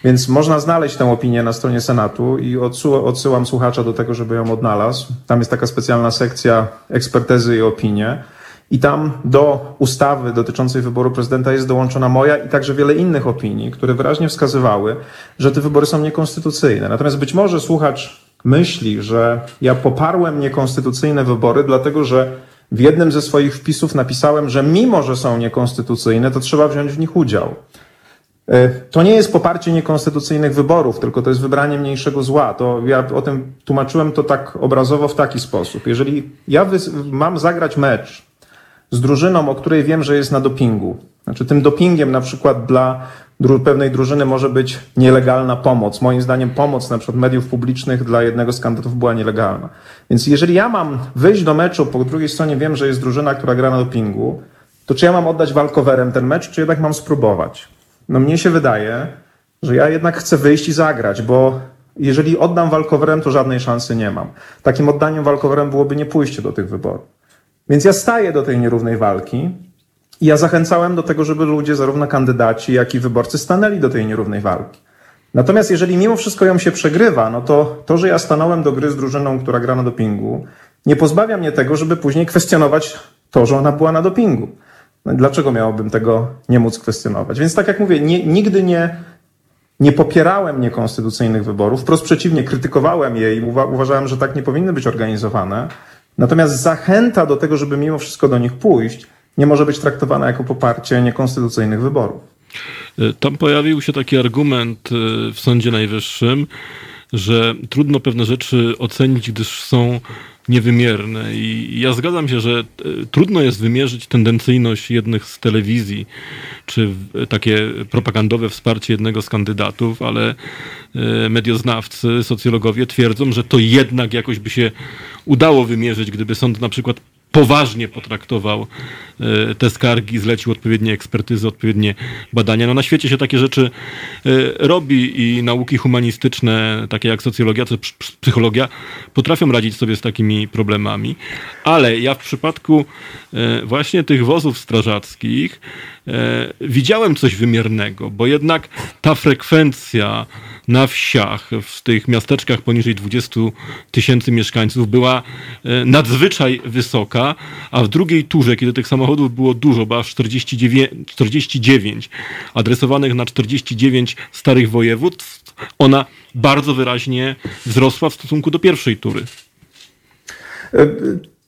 B: Więc można znaleźć tę opinię na stronie Senatu i odsyłam słuchacza do tego, żeby ją odnalazł. Tam jest taka specjalna sekcja ekspertyzy i opinie. I tam do ustawy dotyczącej wyboru prezydenta jest dołączona moja i także wiele innych opinii, które wyraźnie wskazywały, że te wybory są niekonstytucyjne. Natomiast być może słuchacz myśli, że ja poparłem niekonstytucyjne wybory, dlatego że w jednym ze swoich wpisów napisałem, że mimo, że są niekonstytucyjne, to trzeba wziąć w nich udział. E, to nie jest poparcie niekonstytucyjnych wyborów, tylko to jest wybranie mniejszego zła. To ja o tym tłumaczyłem to tak obrazowo w taki sposób. Jeżeli ja mam zagrać mecz z drużyną, o której wiem, że jest na dopingu, znaczy tym dopingiem na przykład dla pewnej drużyny może być nielegalna pomoc. Moim zdaniem pomoc na przykład mediów publicznych dla jednego z kandydatów była nielegalna. Więc jeżeli ja mam wyjść do meczu, po drugiej stronie wiem, że jest drużyna, która gra na dopingu, to czy ja mam oddać walkowerem ten mecz, czy jednak mam spróbować? No mnie się wydaje, że ja jednak chcę wyjść i zagrać, bo jeżeli oddam walkowerem, to żadnej szansy nie mam. Takim oddaniem walkowerem byłoby nie pójście do tych wyborów. Więc ja staję do tej nierównej walki, ja zachęcałem do tego, żeby ludzie, zarówno kandydaci, jak i wyborcy, stanęli do tej nierównej walki. Natomiast jeżeli mimo wszystko ją się przegrywa, no to to, że ja stanąłem do gry z drużyną, która gra na dopingu, nie pozbawia mnie tego, żeby później kwestionować to, że ona była na dopingu. No dlaczego miałbym tego nie móc kwestionować? Więc tak jak mówię, nie, nigdy nie, nie popierałem niekonstytucyjnych wyborów, wprost przeciwnie, krytykowałem je i uwa uważałem, że tak nie powinny być organizowane. Natomiast zachęta do tego, żeby mimo wszystko do nich pójść, nie może być traktowana jako poparcie niekonstytucyjnych wyborów.
A: E, tam pojawił się taki argument e, w Sądzie Najwyższym, że trudno pewne rzeczy ocenić, gdyż są niewymierne. I ja zgadzam się, że e, trudno jest wymierzyć tendencyjność jednych z telewizji, czy takie propagandowe wsparcie jednego z kandydatów, ale medioznawcy, socjologowie twierdzą, że to jednak jakoś by się udało wymierzyć, gdyby sąd na przykład poważnie potraktował e, te skargi, zlecił odpowiednie ekspertyzy, odpowiednie badania. No na świecie się takie rzeczy e, robi i nauki humanistyczne, takie jak socjologia czy psychologia, potrafią radzić sobie z takimi problemami. Ale ja w przypadku e, właśnie tych wozów strażackich widziałem coś wymiernego, bo jednak ta frekwencja na wsiach, w tych miasteczkach poniżej 20 tysięcy mieszkańców była e, nadzwyczaj wysoka, a w drugiej turze, kiedy tych samochodów było dużo, bo aż 49, 49 adresowanych na 49 starych województw, ona bardzo wyraźnie wzrosła w stosunku do pierwszej tury.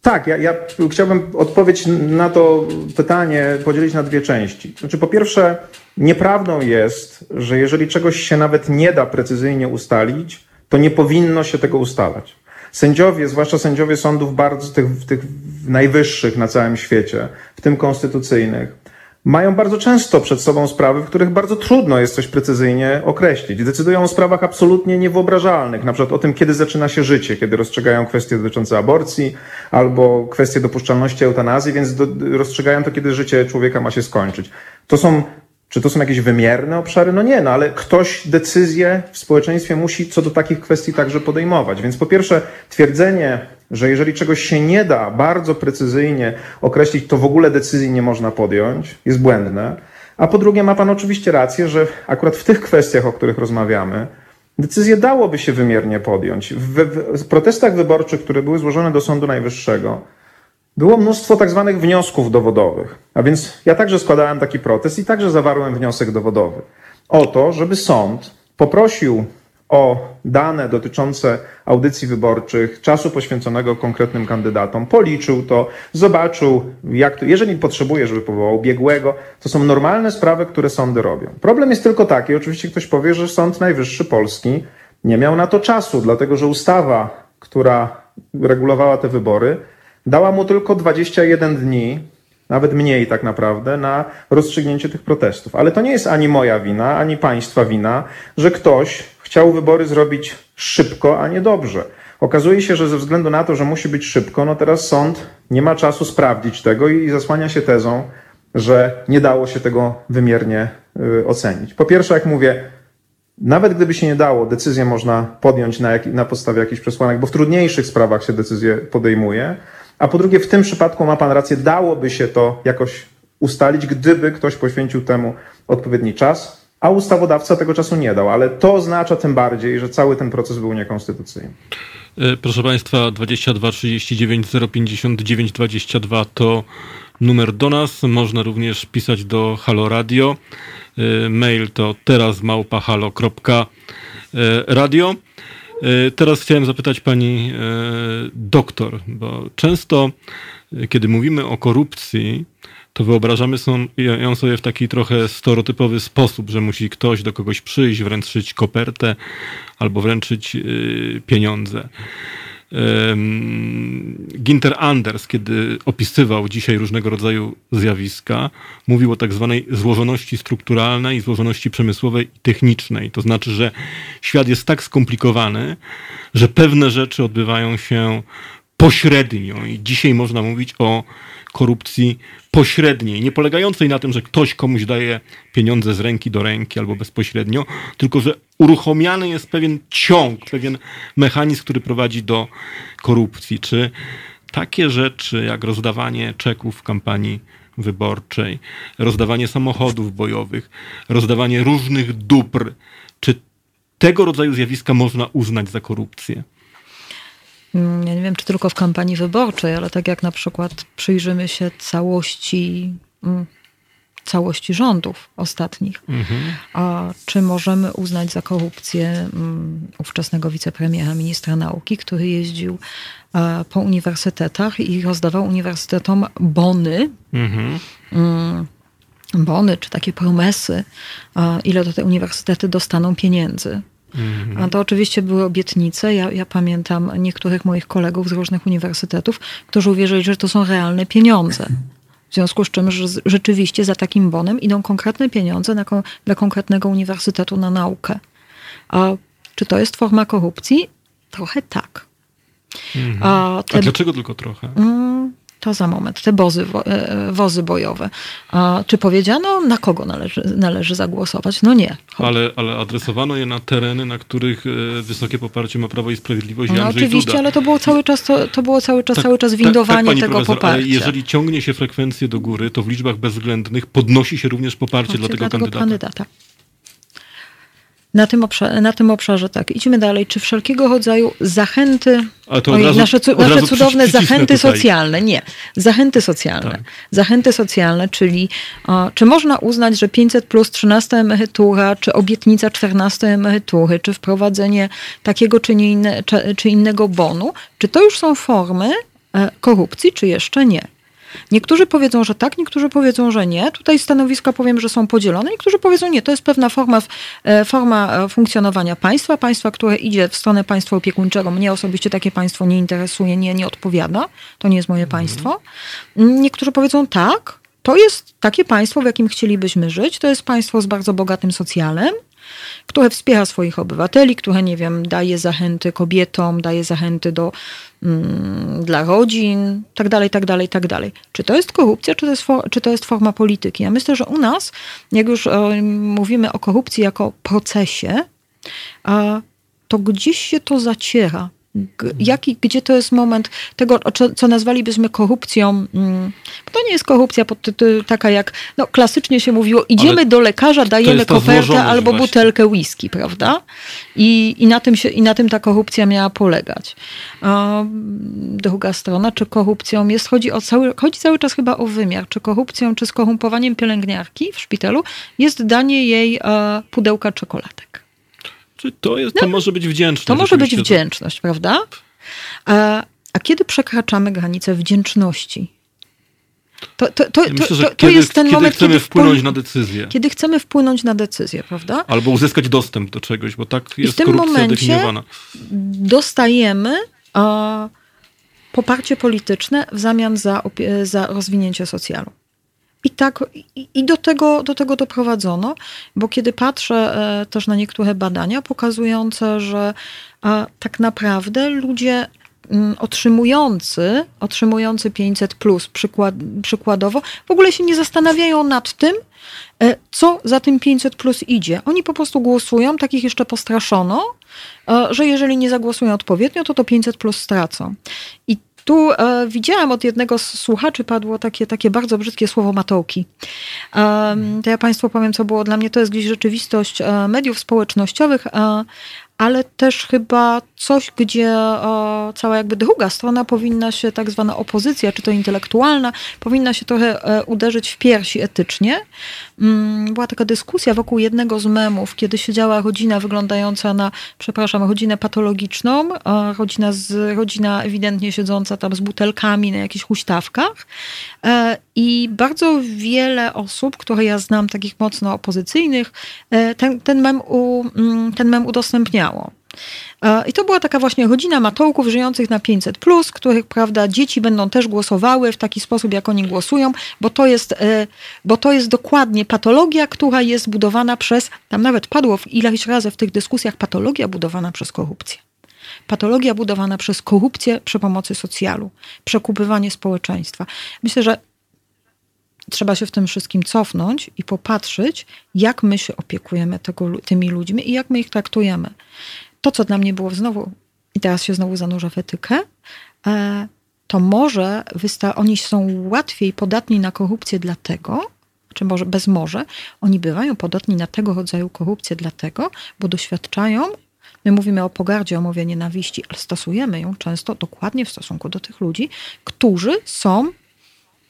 B: Tak, ja, ja chciałbym odpowiedź na to pytanie podzielić na dwie części. Znaczy, po pierwsze, nieprawdą jest, że jeżeli czegoś się nawet nie da precyzyjnie ustalić, to nie powinno się tego ustalać. Sędziowie, zwłaszcza sędziowie sądów bardzo tych, tych najwyższych na całym świecie, w tym konstytucyjnych, mają bardzo często przed sobą sprawy, w których bardzo trudno jest coś precyzyjnie określić. Decydują o sprawach absolutnie niewyobrażalnych, na przykład o tym, kiedy zaczyna się życie, kiedy rozstrzygają kwestie dotyczące aborcji albo kwestie dopuszczalności eutanazji, więc do, rozstrzygają to, kiedy życie człowieka ma się skończyć. To są czy to są jakieś wymierne obszary? No nie, no ale ktoś decyzję w społeczeństwie musi co do takich kwestii także podejmować. Więc po pierwsze, twierdzenie, że jeżeli czegoś się nie da bardzo precyzyjnie określić, to w ogóle decyzji nie można podjąć, jest błędne. A po drugie, ma Pan oczywiście rację, że akurat w tych kwestiach, o których rozmawiamy, decyzję dałoby się wymiernie podjąć. W, w protestach wyborczych, które były złożone do Sądu Najwyższego, było mnóstwo tak zwanych wniosków dowodowych. A więc ja także składałem taki protest i także zawarłem wniosek dowodowy. O to, żeby sąd poprosił o dane dotyczące audycji wyborczych, czasu poświęconego konkretnym kandydatom, policzył to, zobaczył, jak to, jeżeli potrzebuje, żeby powołał biegłego, to są normalne sprawy, które sądy robią. Problem jest tylko taki, oczywiście ktoś powie, że Sąd Najwyższy Polski nie miał na to czasu, dlatego że ustawa, która regulowała te wybory, dała mu tylko 21 dni, nawet mniej tak naprawdę, na rozstrzygnięcie tych protestów. Ale to nie jest ani moja wina, ani państwa wina, że ktoś chciał wybory zrobić szybko, a nie dobrze. Okazuje się, że ze względu na to, że musi być szybko, no teraz sąd nie ma czasu sprawdzić tego i zasłania się tezą, że nie dało się tego wymiernie y, ocenić. Po pierwsze, jak mówię, nawet gdyby się nie dało, decyzję można podjąć na, jak, na podstawie jakichś przesłanek, bo w trudniejszych sprawach się decyzję podejmuje. A po drugie, w tym przypadku ma Pan rację, dałoby się to jakoś ustalić, gdyby ktoś poświęcił temu odpowiedni czas, a ustawodawca tego czasu nie dał. Ale to oznacza tym bardziej, że cały ten proces był niekonstytucyjny.
A: E, proszę Państwa, 22 39 059 22 to numer do nas. Można również pisać do Halo Radio. E, mail to terazmałpahalo.radio. E, teraz chciałem zapytać pani e, doktor, bo często, e, kiedy mówimy o korupcji, to wyobrażamy ją sobie w taki trochę stereotypowy sposób, że musi ktoś do kogoś przyjść, wręczyć kopertę albo wręczyć pieniądze. Ginter Anders, kiedy opisywał dzisiaj różnego rodzaju zjawiska, mówił o tak zwanej złożoności strukturalnej, złożoności przemysłowej i technicznej. To znaczy, że świat jest tak skomplikowany, że pewne rzeczy odbywają się pośrednio i dzisiaj można mówić o korupcji pośredniej, nie polegającej na tym, że ktoś komuś daje pieniądze z ręki do ręki albo bezpośrednio, tylko że uruchomiany jest pewien ciąg, pewien mechanizm, który prowadzi do korupcji. Czy takie rzeczy jak rozdawanie czeków w kampanii wyborczej, rozdawanie samochodów bojowych, rozdawanie różnych dóbr, czy tego rodzaju zjawiska można uznać za korupcję?
C: Mm, ja nie wiem, czy tylko w kampanii wyborczej, ale tak jak na przykład przyjrzymy się całości mm, całości rządów ostatnich. Mhm. A czy możemy uznać za korupcję um, ówczesnego wicepremiera, ministra nauki, który jeździł e, po uniwersytetach i rozdawał uniwersytetom bony, mhm. bony czy takie promesy, ile do te uniwersytety dostaną pieniędzy. Mhm. A to oczywiście były obietnice. Ja, ja, pamiętam niektórych moich kolegów z różnych uniwersytetów, którzy uwierzyli, że to są realne pieniądze. W związku z czym że rzeczywiście za takim bonem idą konkretne pieniądze na, dla konkretnego uniwersytetu na naukę. A czy to jest forma korupcji? Trochę tak.
A: Mhm. A, te... A, dlaczego tylko trochę? Mm,
C: to za moment, te bozy, e, wozy bojowe. A czy powiedziano, na kogo należy, należy zagłosować? No nie.
A: Ale, ale adresowano je na tereny, na których e, wysokie poparcie ma Prawo i Sprawiedliwość
C: no, Oczywiście, Duda. ale to było cały czas, to, to było cały czas, tak, cały czas windowanie tak, tak, tego profesor, poparcia. Ale
A: jeżeli ciągnie się frekwencję do góry, to w liczbach bezwzględnych podnosi się również poparcie dla tego, dla tego kandydata. kandydata.
C: Na tym, obszarze, na tym obszarze tak. Idźmy dalej. Czy wszelkiego rodzaju zachęty, oj, razu, nasze, nasze cudowne zachęty tutaj. socjalne, nie, zachęty socjalne. Tak. Zachęty socjalne, czyli o, czy można uznać, że 500 plus 13 emerytura, czy obietnica 14 emerytury, czy wprowadzenie takiego czy, nie inne, czy, innego bonu, czy to już są formy e, korupcji, czy jeszcze nie? Niektórzy powiedzą, że tak, niektórzy powiedzą, że nie. Tutaj stanowiska powiem, że są podzielone. Niektórzy powiedzą, nie, to jest pewna forma, e, forma e, funkcjonowania państwa, państwa, które idzie w stronę państwa opiekuńczego. Mnie osobiście takie państwo nie interesuje, nie, nie odpowiada. To nie jest moje mhm. państwo. Niektórzy powiedzą tak, to jest takie państwo, w jakim chcielibyśmy żyć. To jest państwo z bardzo bogatym socjalem, które wspiera swoich obywateli, które, nie wiem, daje zachęty kobietom, daje zachęty do, mm, dla rodzin, tak dalej, tak dalej, tak dalej. Czy to jest korupcja, czy to jest, for, czy to jest forma polityki? Ja myślę, że u nas, jak już e, mówimy o korupcji jako procesie, a, to gdzieś się to zaciera jaki, gdzie to jest moment tego, co nazwalibyśmy korupcją. Mm, to nie jest korupcja taka jak, no klasycznie się mówiło, idziemy Ale do lekarza, dajemy kopertę albo właśnie. butelkę whisky, prawda? I, i, na tym się, I na tym ta korupcja miała polegać. A druga strona, czy korupcją jest, chodzi, o cały, chodzi cały czas chyba o wymiar, czy korupcją, czy skorumpowaniem pielęgniarki w szpitalu jest danie jej pudełka czekoladek.
A: Czy to, jest, to no, może być wdzięczność?
C: To może być wdzięczność, prawda? A, a kiedy przekraczamy granicę wdzięczności?
A: To, to, to, Myślę, to, to kiedy, jest ten kiedy moment, chcemy kiedy wpłynąć na decyzję.
C: Kiedy chcemy wpłynąć na decyzję, prawda?
A: Albo uzyskać dostęp do czegoś, bo tak jest I w tym momencie
C: dostajemy a, poparcie polityczne w zamian za, za rozwinięcie socjalu. I tak, i, do, tego, do tego doprowadzono, bo kiedy patrzę e, też na niektóre badania pokazujące, że tak naprawdę ludzie mm, otrzymujący, otrzymujący 500 plus przykład, przykładowo, w ogóle się nie zastanawiają nad tym, e, co za tym 500 plus idzie. Oni po prostu głosują, takich jeszcze postraszono, e, że jeżeli nie zagłosują odpowiednio, to to 500 plus stracą. I tu e, widziałam od jednego z słuchaczy padło takie, takie bardzo brzydkie słowo matołki. E, to ja Państwu powiem, co było dla mnie. To jest gdzieś rzeczywistość e, mediów społecznościowych, e, ale też chyba coś, gdzie cała jakby druga strona powinna się, tak zwana opozycja, czy to intelektualna, powinna się trochę e, uderzyć w piersi etycznie. Mm, była taka dyskusja wokół jednego z memów, kiedy siedziała rodzina wyglądająca na, przepraszam, rodzinę patologiczną, rodzina, z, rodzina ewidentnie siedząca tam z butelkami na jakichś huśtawkach e, i bardzo wiele osób, które ja znam, takich mocno opozycyjnych, e, ten, ten, mem, u, mm, ten mem udostępniało. I to była taka właśnie rodzina matołków żyjących na 500, plus, których prawda, dzieci będą też głosowały w taki sposób, jak oni głosują, bo to jest, e, bo to jest dokładnie patologia, która jest budowana przez, tam nawet padło ileś razy w tych dyskusjach, patologia budowana przez korupcję. Patologia budowana przez korupcję przy pomocy socjalu, przekupywanie społeczeństwa. Myślę, że trzeba się w tym wszystkim cofnąć i popatrzeć, jak my się opiekujemy tego, tymi ludźmi i jak my ich traktujemy to, co dla mnie było znowu, i teraz się znowu zanurzę w etykę, e, to może oni są łatwiej podatni na korupcję dlatego, czy może bez może, oni bywają podatni na tego rodzaju korupcję dlatego, bo doświadczają, my mówimy o pogardzie, o mowie nienawiści, ale stosujemy ją często dokładnie w stosunku do tych ludzi, którzy są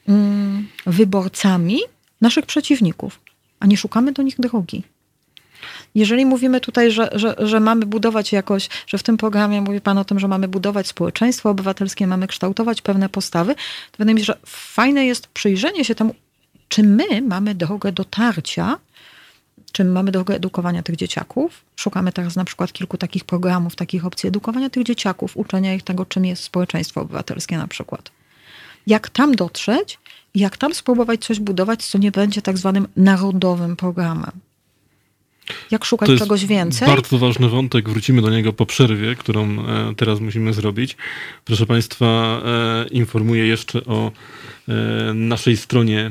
C: mm, wyborcami naszych przeciwników, a nie szukamy do nich drogi. Jeżeli mówimy tutaj, że, że, że mamy budować jakoś, że w tym programie mówi Pan o tym, że mamy budować społeczeństwo obywatelskie, mamy kształtować pewne postawy, to wydaje mi się, że fajne jest przyjrzenie się temu, czy my mamy drogę dotarcia, czy my mamy drogę edukowania tych dzieciaków. Szukamy teraz na przykład kilku takich programów, takich opcji edukowania tych dzieciaków, uczenia ich tego, czym jest społeczeństwo obywatelskie na przykład. Jak tam dotrzeć, jak tam spróbować coś budować, co nie będzie tak zwanym narodowym programem. Jak szukać czegoś więcej?
A: Bardzo ważny wątek, wrócimy do niego po przerwie, którą e, teraz musimy zrobić. Proszę Państwa, e, informuję jeszcze o e, naszej stronie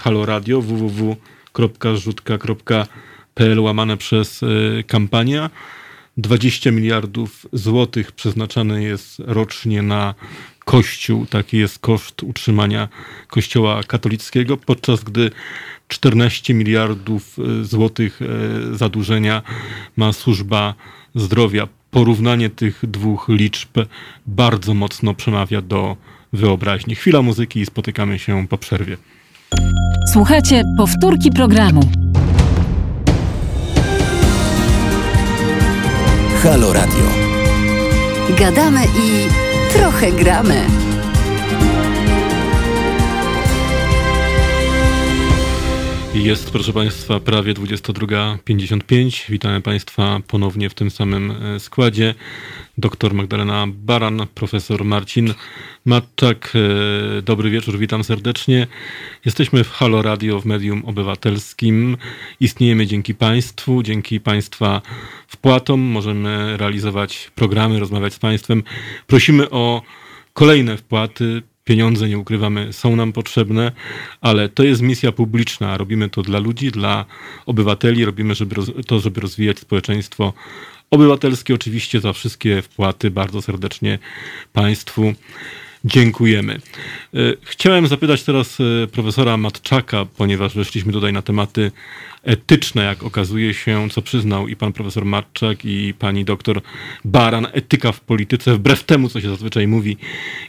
A: Halo Radio www.rzutka.pl łamane przez kampania. 20 miliardów złotych przeznaczane jest rocznie na Kościół. Taki jest koszt utrzymania Kościoła katolickiego, podczas gdy 14 miliardów e, złotych e, zadłużenia ma służba zdrowia. Porównanie tych dwóch liczb bardzo mocno przemawia do wyobraźni. Chwila muzyki i spotykamy się po przerwie.
D: Słuchajcie powtórki programu.
E: Halo Radio. Gadamy i trochę gramy.
A: Jest, proszę Państwa, prawie 22.55. Witamy Państwa ponownie w tym samym e, składzie. Doktor Magdalena Baran, profesor Marcin Matczak. E, dobry wieczór, witam serdecznie. Jesteśmy w Halo Radio w medium obywatelskim. Istniejemy dzięki Państwu, dzięki Państwa wpłatom. Możemy realizować programy, rozmawiać z Państwem. Prosimy o kolejne wpłaty pieniądze, nie ukrywamy, są nam potrzebne, ale to jest misja publiczna. Robimy to dla ludzi, dla obywateli, robimy żeby to, żeby rozwijać społeczeństwo obywatelskie. Oczywiście za wszystkie wpłaty bardzo serdecznie Państwu dziękujemy. E, chciałem zapytać teraz e, profesora Matczaka, ponieważ weszliśmy tutaj na tematy etyczne, jak okazuje się, co przyznał i pan profesor Matczak, i pani doktor Baran. Etyka w polityce, wbrew temu, co się zazwyczaj mówi,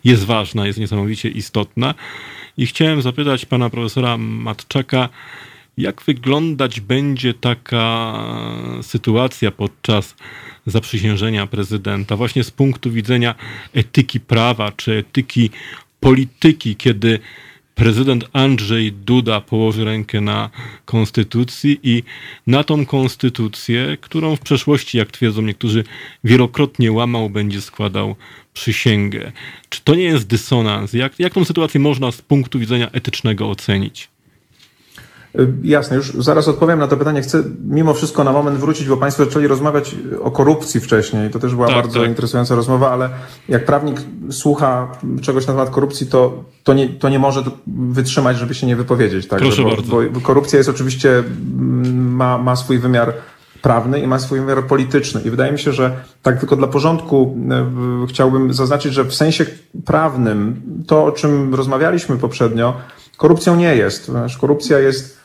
A: jest ważna, jest niesamowicie istotna. I chciałem zapytać pana profesora Matczaka, jak wyglądać będzie taka sytuacja podczas zaprzysiężenia prezydenta, właśnie z punktu widzenia etyki prawa czy etyki polityki, kiedy prezydent Andrzej Duda położy rękę na konstytucji i na tą konstytucję, którą w przeszłości, jak twierdzą niektórzy, wielokrotnie łamał, będzie składał przysięgę. Czy to nie jest dysonans? Jak, jak tą sytuację można z punktu widzenia etycznego ocenić?
B: Y, jasne, już zaraz odpowiem na to pytanie. Chcę mimo wszystko na moment wrócić, bo Państwo zaczęli rozmawiać o korupcji wcześniej. To też była tak, bardzo tak. interesująca rozmowa, ale jak prawnik słucha czegoś na temat korupcji, to, to, nie, to nie może wytrzymać, żeby się nie wypowiedzieć. Tak?
A: Proszę
B: bo,
A: bardzo.
B: Bo korupcja jest oczywiście, mm, ma, ma swój wymiar prawny i ma swój wymiar polityczny. I wydaje mi się, że tak tylko dla porządku y, chciałbym zaznaczyć, że w sensie prawnym to, o czym rozmawialiśmy poprzednio, korupcją nie jest. Korupcja jest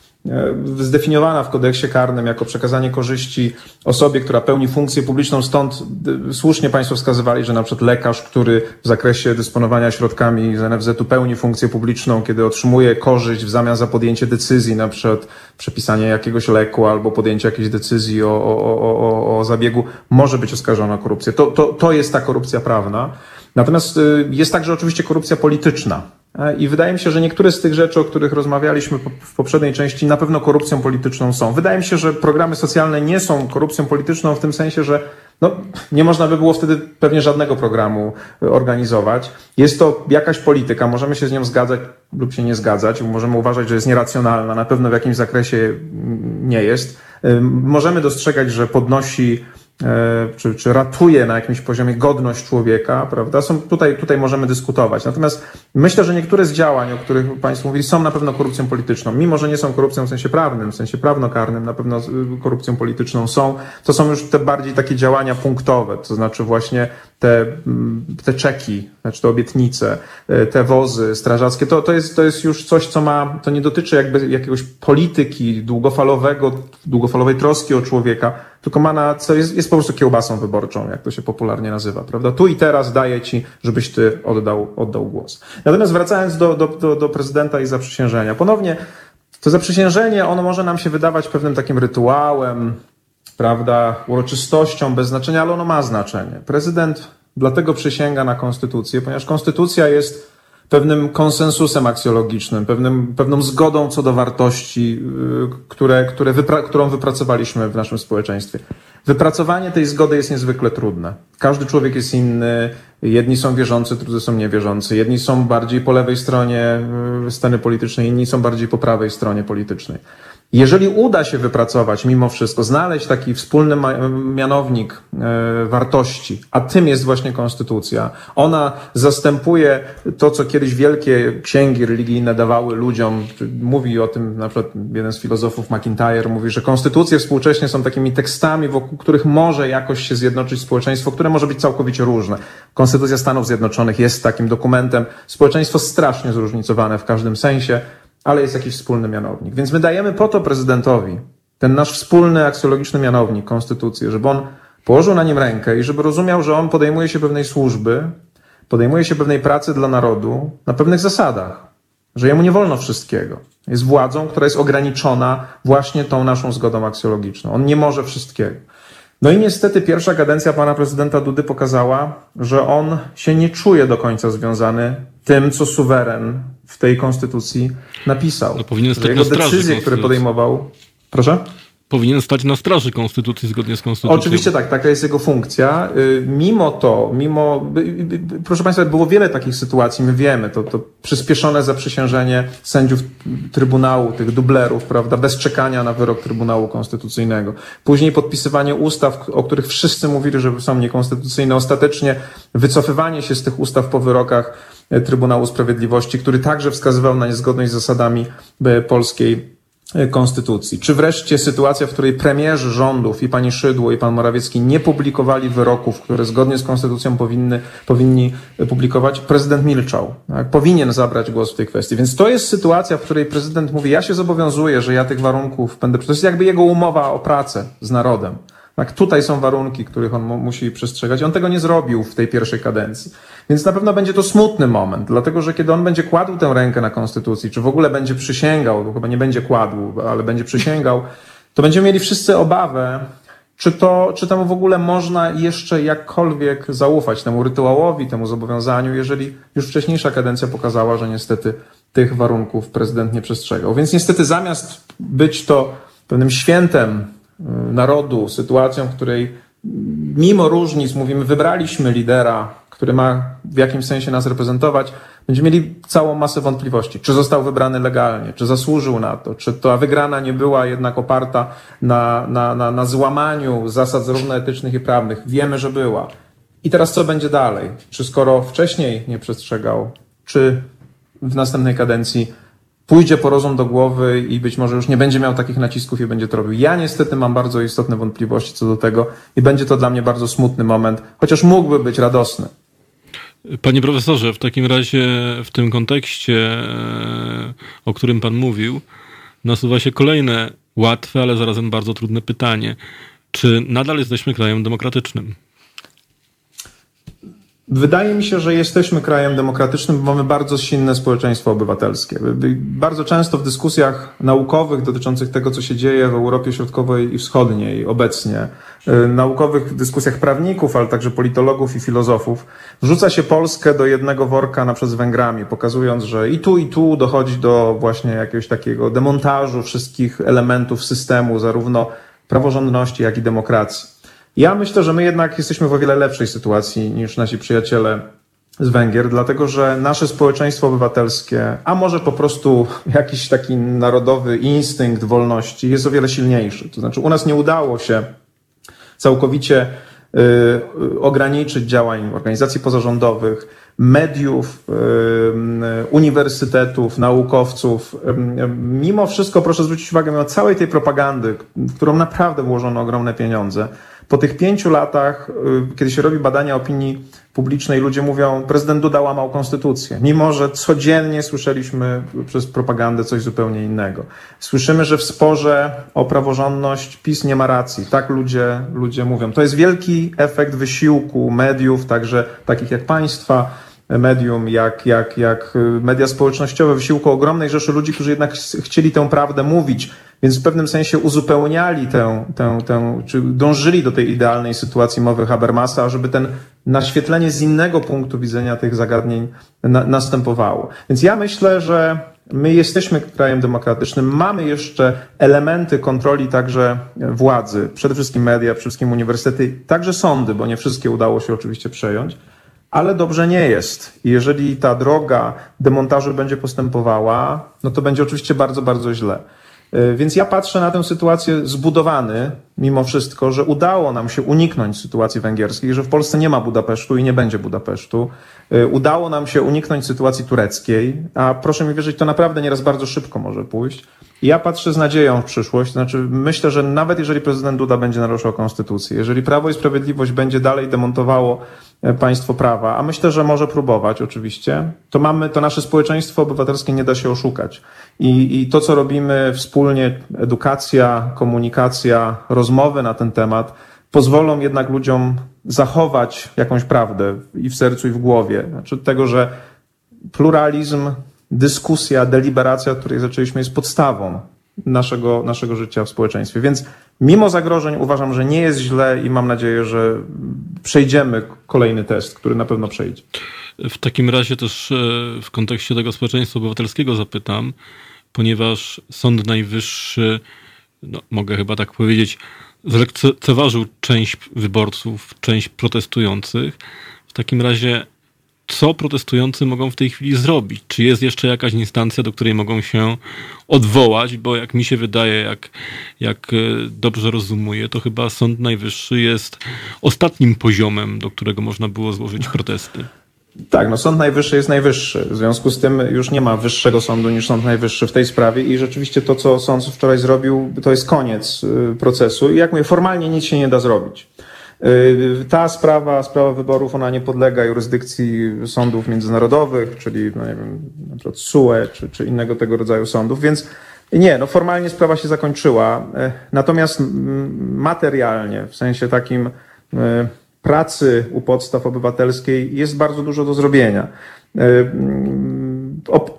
B: zdefiniowana w kodeksie karnym jako przekazanie korzyści osobie, która pełni funkcję publiczną. Stąd e, słusznie Państwo wskazywali, że na przykład lekarz, który w zakresie dysponowania środkami z NFZ-u pełni funkcję publiczną, kiedy otrzymuje korzyść w zamian za podjęcie decyzji, na przykład przepisanie jakiegoś leku albo podjęcie jakiejś decyzji o, o, o, o zabiegu, może być oskarżony o korupcję. To, to, to jest ta korupcja prawna. Natomiast e, jest także oczywiście korupcja polityczna. E, I wydaje mi się, że niektóre z tych rzeczy, o których rozmawialiśmy w poprzedniej części, na pewno korupcją polityczną są. Wydaje mi się, że programy socjalne nie są korupcją polityczną w tym sensie, że no, nie można by było wtedy pewnie żadnego programu e, organizować. Jest to jakaś polityka, możemy się z nią zgadzać lub się nie zgadzać, możemy uważać, że jest nieracjonalna, na pewno w jakimś zakresie mm, nie jest. E, możemy dostrzegać, że podnosi czy, czy ratuje na jakimś poziomie godność człowieka, prawda? Są, tutaj, tutaj możemy dyskutować. Natomiast myślę, że niektóre z działań, o których Państwo mówili, są na pewno korupcją polityczną. Mimo, że nie są korupcją w sensie prawnym, w sensie prawnokarnym, na pewno korupcją polityczną są. To są już te bardziej takie działania punktowe, to znaczy właśnie te, mm, te czeki, znaczy te obietnice, e, te wozy strażackie, to, to, jest, to jest już coś, co ma, to nie dotyczy jakby jakiegoś polityki długofalowego, długofalowej troski o człowieka, tylko ma na co jest, jest po prostu kiełbasą wyborczą, jak to się popularnie nazywa, prawda? Tu i teraz daję ci, żebyś ty oddał, oddał głos. Natomiast wracając do, do, do, do prezydenta i zaprzysiężenia, ponownie To zaprzysiężenie, ono może nam się wydawać pewnym takim rytuałem, prawda, uroczystością bez znaczenia, ale ono ma znaczenie. Prezydent dlatego przysięga na konstytucję, ponieważ konstytucja jest pewnym konsensusem aksjologicznym, pewnym, pewną zgodą co do wartości, y, które, które wypra którą wypracowaliśmy w naszym społeczeństwie. Wypracowanie tej zgody jest niezwykle trudne. Każdy człowiek jest inny, jedni są wierzący, drudzy są niewierzący, jedni są bardziej po lewej stronie y, sceny politycznej, inni są bardziej po prawej stronie politycznej. Jeżeli uda się wypracować mimo wszystko, znaleźć taki wspólny mianownik e, wartości, a tym jest właśnie konstytucja, ona zastępuje to, co kiedyś wielkie księgi religijne dawały ludziom. Mówi o tym na przykład jeden z filozofów McIntyre, mówi, że konstytucje współcześnie są takimi tekstami, wokół których może jakoś się zjednoczyć społeczeństwo, które może być całkowicie różne. Konstytucja Stanów Zjednoczonych jest takim dokumentem. Społeczeństwo strasznie zróżnicowane w każdym sensie ale jest jakiś wspólny mianownik. Więc my dajemy po to prezydentowi ten nasz wspólny aksjologiczny mianownik, konstytucję, żeby on położył na nim rękę i żeby rozumiał, że on podejmuje się pewnej służby, podejmuje się pewnej pracy dla narodu na pewnych zasadach, że jemu nie wolno wszystkiego. Jest władzą, która jest ograniczona właśnie tą naszą zgodą aksjologiczną. On nie może wszystkiego. No i niestety pierwsza kadencja pana prezydenta Dudy pokazała, że on się nie czuje do końca związany tym, co suweren w tej konstytucji napisał. No,
A: powinien stać
B: jego decyzje, które podejmował. Proszę?
A: Powinien stać na straży konstytucji zgodnie z konstytucją.
B: Oczywiście tak, taka jest jego funkcja. Y, mimo to, mimo, proszę Państwa, było wiele takich sytuacji, my wiemy, to, to przyspieszone zaprzysiężenie sędziów Trybunału, tych dublerów, prawda, bez czekania na wyrok Trybunału Konstytucyjnego. Później podpisywanie ustaw, o których wszyscy mówili, że są niekonstytucyjne. Ostatecznie wycofywanie się z tych ustaw po wyrokach Trybunału Sprawiedliwości, który także wskazywał na niezgodność z zasadami polskiej E, konstytucji. Czy wreszcie sytuacja, w której premierzy rządów i pani Szydło i pan Morawiecki nie publikowali wyroków, które zgodnie z konstytucją powinny, powinni publikować, prezydent milczał. Tak? Powinien zabrać głos w tej kwestii. Więc to jest sytuacja, w której prezydent mówi, ja się zobowiązuję, że ja tych warunków będę, to jest jakby jego umowa o pracę z narodem. Tak, tutaj są warunki, których on musi przestrzegać. On tego nie zrobił w tej pierwszej kadencji. Więc na pewno będzie to smutny moment, dlatego że kiedy on będzie kładł tę rękę na konstytucji, czy w ogóle będzie przysięgał, bo chyba nie będzie kładł, ale będzie przysięgał, to będziemy mieli wszyscy obawę, czy, to, czy temu w ogóle można jeszcze jakkolwiek zaufać, temu rytuałowi, temu zobowiązaniu, jeżeli już wcześniejsza kadencja pokazała, że niestety tych warunków prezydent nie przestrzegał. Więc niestety zamiast być to pewnym świętem narodu, sytuacją, w której mimo różnic mówimy, wybraliśmy lidera, który ma w jakimś sensie nas reprezentować, będziemy mieli całą masę wątpliwości. Czy został wybrany legalnie, czy zasłużył na to, czy ta wygrana nie była jednak oparta na, na, na, na złamaniu zasad zarówno etycznych i prawnych. Wiemy, że była. I teraz co będzie dalej? Czy skoro wcześniej nie przestrzegał, czy w następnej kadencji pójdzie po rozum do głowy i być może już nie będzie miał takich nacisków i będzie to robił. Ja niestety mam bardzo istotne wątpliwości co do tego i będzie to dla mnie bardzo smutny moment, chociaż mógłby być radosny.
A: Panie profesorze, w takim razie w tym kontekście, e, o którym pan mówił, nasuwa się kolejne łatwe, ale zarazem bardzo trudne pytanie. Czy nadal jesteśmy krajem demokratycznym?
B: Wydaje mi się, że jesteśmy krajem demokratycznym, bo mamy bardzo silne społeczeństwo obywatelskie. Bardzo często w dyskusjach naukowych dotyczących tego, co się dzieje w Europie Środkowej i Wschodniej obecnie, y, naukowych dyskusjach prawników, ale także politologów i filozofów, wrzuca się Polskę do jednego worka na z Węgrami, pokazując, że i tu, i tu dochodzi do właśnie jakiegoś takiego demontażu wszystkich elementów systemu, zarówno praworządności, jak i demokracji. Ja myślę, że my jednak jesteśmy w o wiele lepszej sytuacji niż nasi przyjaciele z Węgier, dlatego że nasze społeczeństwo obywatelskie, a może po prostu jakiś taki narodowy instynkt wolności jest o wiele silniejszy. To znaczy, u nas nie udało się całkowicie y, ograniczyć działań organizacji pozarządowych, mediów, y, uniwersytetów, naukowców. Y, mimo wszystko proszę zwrócić uwagę na całej tej propagandy, w którą naprawdę włożono ogromne pieniądze. Po tych pięciu latach, y, kiedy się robi badania opinii publicznej, ludzie mówią, prezydent Duda łamał konstytucję, mimo że codziennie słyszeliśmy przez propagandę coś zupełnie innego. Słyszymy, że w sporze o praworządność PiS nie ma racji. Tak ludzie, ludzie mówią. To jest wielki efekt wysiłku mediów, także takich jak państwa, medium, jak, jak, jak media społecznościowe, wysiłku ogromnej rzeszy ludzi, którzy jednak chcieli tę prawdę mówić, więc w pewnym sensie uzupełniali tę, tę, tę czy dążyli do tej idealnej sytuacji mowy Habermasa, żeby ten naświetlenie z innego punktu widzenia tych zagadnień na, następowało. Więc ja myślę, że My jesteśmy krajem demokratycznym, mamy jeszcze elementy kontroli także władzy, przede wszystkim media, przede wszystkim uniwersytety, także sądy, bo nie wszystkie udało się oczywiście przejąć, ale dobrze nie jest. Jeżeli ta droga demontażu będzie postępowała, no to będzie oczywiście bardzo, bardzo źle. E, więc ja patrzę na tę sytuację zbudowany, mimo wszystko, że udało nam się uniknąć sytuacji węgierskiej, że w Polsce nie ma Budapesztu i nie będzie Budapesztu. E, udało nam się uniknąć sytuacji tureckiej, a proszę mi wierzyć, to naprawdę nieraz bardzo szybko może pójść. Ja patrzę z nadzieją w przyszłość, znaczy myślę, że nawet jeżeli prezydent Duda będzie naruszał konstytucję, jeżeli Prawo i Sprawiedliwość będzie dalej demontowało państwo prawa, a myślę, że może próbować oczywiście, to mamy, to nasze społeczeństwo obywatelskie nie da się oszukać. I, i to, co robimy wspólnie, edukacja, komunikacja, rozmowy na ten temat, pozwolą jednak ludziom zachować jakąś prawdę i w sercu, i w głowie. Znaczy tego, że pluralizm, dyskusja, deliberacja, której zaczęliśmy, jest podstawą naszego, naszego życia w społeczeństwie. Więc mimo zagrożeń uważam, że nie jest źle i mam nadzieję, że przejdziemy kolejny test, który na pewno przejdzie.
A: W takim razie też e, w kontekście tego społeczeństwa obywatelskiego zapytam, ponieważ Sąd Najwyższy, no, mogę chyba tak powiedzieć, zlekceważył część wyborców, część protestujących. W takim razie, co protestujący mogą w tej chwili zrobić? Czy jest jeszcze jakaś instancja, do której mogą się odwołać? Bo jak mi się wydaje, jak, jak e, dobrze rozumuję, to chyba Sąd Najwyższy jest ostatnim poziomem, do którego można było złożyć protesty.
B: Tak, no Sąd Najwyższy jest najwyższy. W związku z tym już nie ma wyższego sądu niż Sąd Najwyższy w tej sprawie i rzeczywiście to, co sąd wczoraj zrobił, to jest koniec y, procesu i jak mówię, formalnie nic się nie da zrobić. Y, ta sprawa, sprawa wyborów, ona nie podlega jurysdykcji sądów międzynarodowych, czyli no nie wiem, na przykład SUE czy, czy innego tego rodzaju sądów, więc nie, no formalnie sprawa się zakończyła. Y, natomiast materialnie, w sensie takim pracy u podstaw obywatelskiej jest bardzo dużo do zrobienia.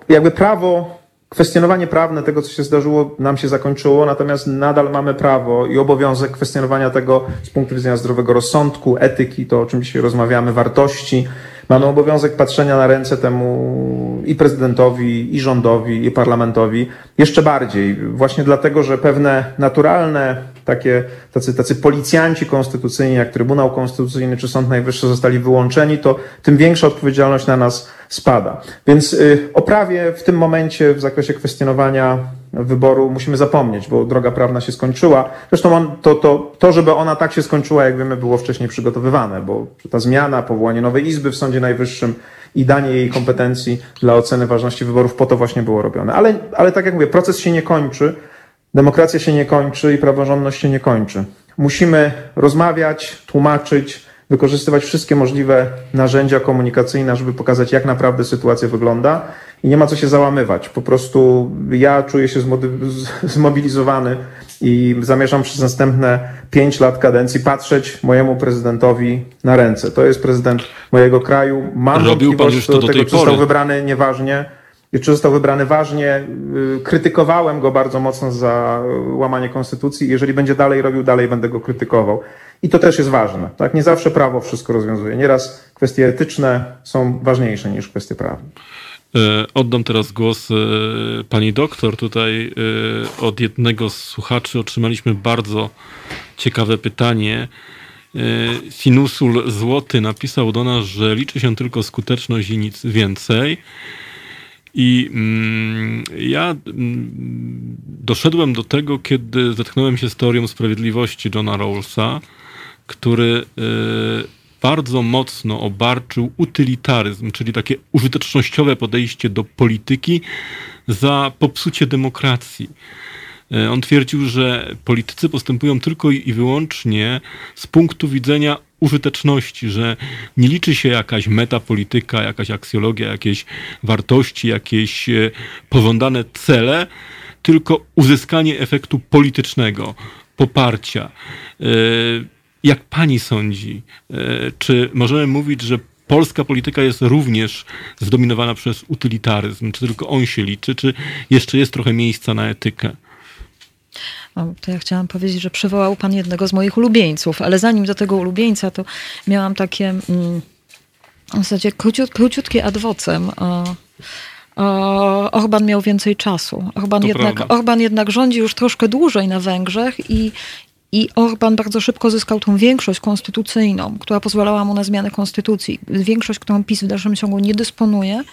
B: Jakby prawo, kwestionowanie prawne tego, co się zdarzyło, nam się zakończyło, natomiast nadal mamy prawo i obowiązek kwestionowania tego z punktu widzenia zdrowego rozsądku, etyki, to o czym dzisiaj rozmawiamy, wartości. Mamy obowiązek patrzenia na ręce temu i prezydentowi, i rządowi, i parlamentowi jeszcze bardziej. Właśnie dlatego, że pewne naturalne takie, tacy, tacy policjanci konstytucyjni, jak Trybunał Konstytucyjny czy Sąd Najwyższy zostali wyłączeni, to tym większa odpowiedzialność na nas spada. Więc y, o prawie w tym momencie w zakresie kwestionowania wyboru musimy zapomnieć, bo droga prawna się skończyła. Zresztą on, to, to, to, żeby ona tak się skończyła, jak wiemy, było wcześniej przygotowywane, bo ta zmiana, powołanie nowej izby w Sądzie Najwyższym i danie jej kompetencji dla oceny ważności wyborów po to właśnie było robione. Ale, ale tak jak mówię, proces się nie kończy. Demokracja się nie kończy i praworządność się nie kończy. Musimy rozmawiać, tłumaczyć, wykorzystywać wszystkie możliwe narzędzia komunikacyjne, żeby pokazać, jak naprawdę sytuacja wygląda. I nie ma co się załamywać. Po prostu ja czuję się zmobilizowany i zamierzam przez następne pięć lat kadencji patrzeć mojemu prezydentowi na ręce. To jest prezydent mojego kraju. Mam
A: Robił wątpliwość co do tego, czy
B: został wybrany nieważnie czy został wybrany ważnie. Y, krytykowałem go bardzo mocno za łamanie konstytucji. Jeżeli będzie dalej robił, dalej będę go krytykował. I to też jest ważne. Tak? Nie zawsze prawo wszystko rozwiązuje. Nieraz kwestie etyczne są ważniejsze niż kwestie prawne.
A: E, oddam teraz głos e, pani doktor. Tutaj e, od jednego z słuchaczy otrzymaliśmy bardzo ciekawe pytanie. Sinusul Złoty napisał do nas, że liczy się tylko skuteczność i nic więcej. I mm, ja mm, doszedłem do tego, kiedy zetknąłem się z teorią sprawiedliwości Johna Rawlsa, który y, bardzo mocno obarczył utylitaryzm, czyli takie użytecznościowe podejście do polityki za popsucie demokracji. Y, on twierdził, że politycy postępują tylko i wyłącznie z punktu widzenia użyteczności, że nie liczy się jakaś metapolityka, jakaś aksjologia, jakieś wartości, jakieś e, pożądane cele, tylko uzyskanie efektu politycznego, poparcia. E, jak pani sądzi, e, czy możemy mówić, że polska polityka jest również zdominowana przez utylitaryzm? Czy tylko on się liczy, czy jeszcze jest trochę miejsca na etykę?
C: No, to ja chciałam powiedzieć, że przywołał pan jednego z moich ulubieńców, ale zanim do tego ulubieńca, to miałam takie mm, w zasadzie króciut, króciutkie adwocem. O, o, Orban miał więcej czasu. Orban jednak, Orban jednak rządzi już troszkę dłużej na Węgrzech i, i Orban bardzo szybko zyskał tą większość konstytucyjną, która pozwalała mu na zmianę konstytucji. Większość, którą PiS w dalszym ciągu nie dysponuje.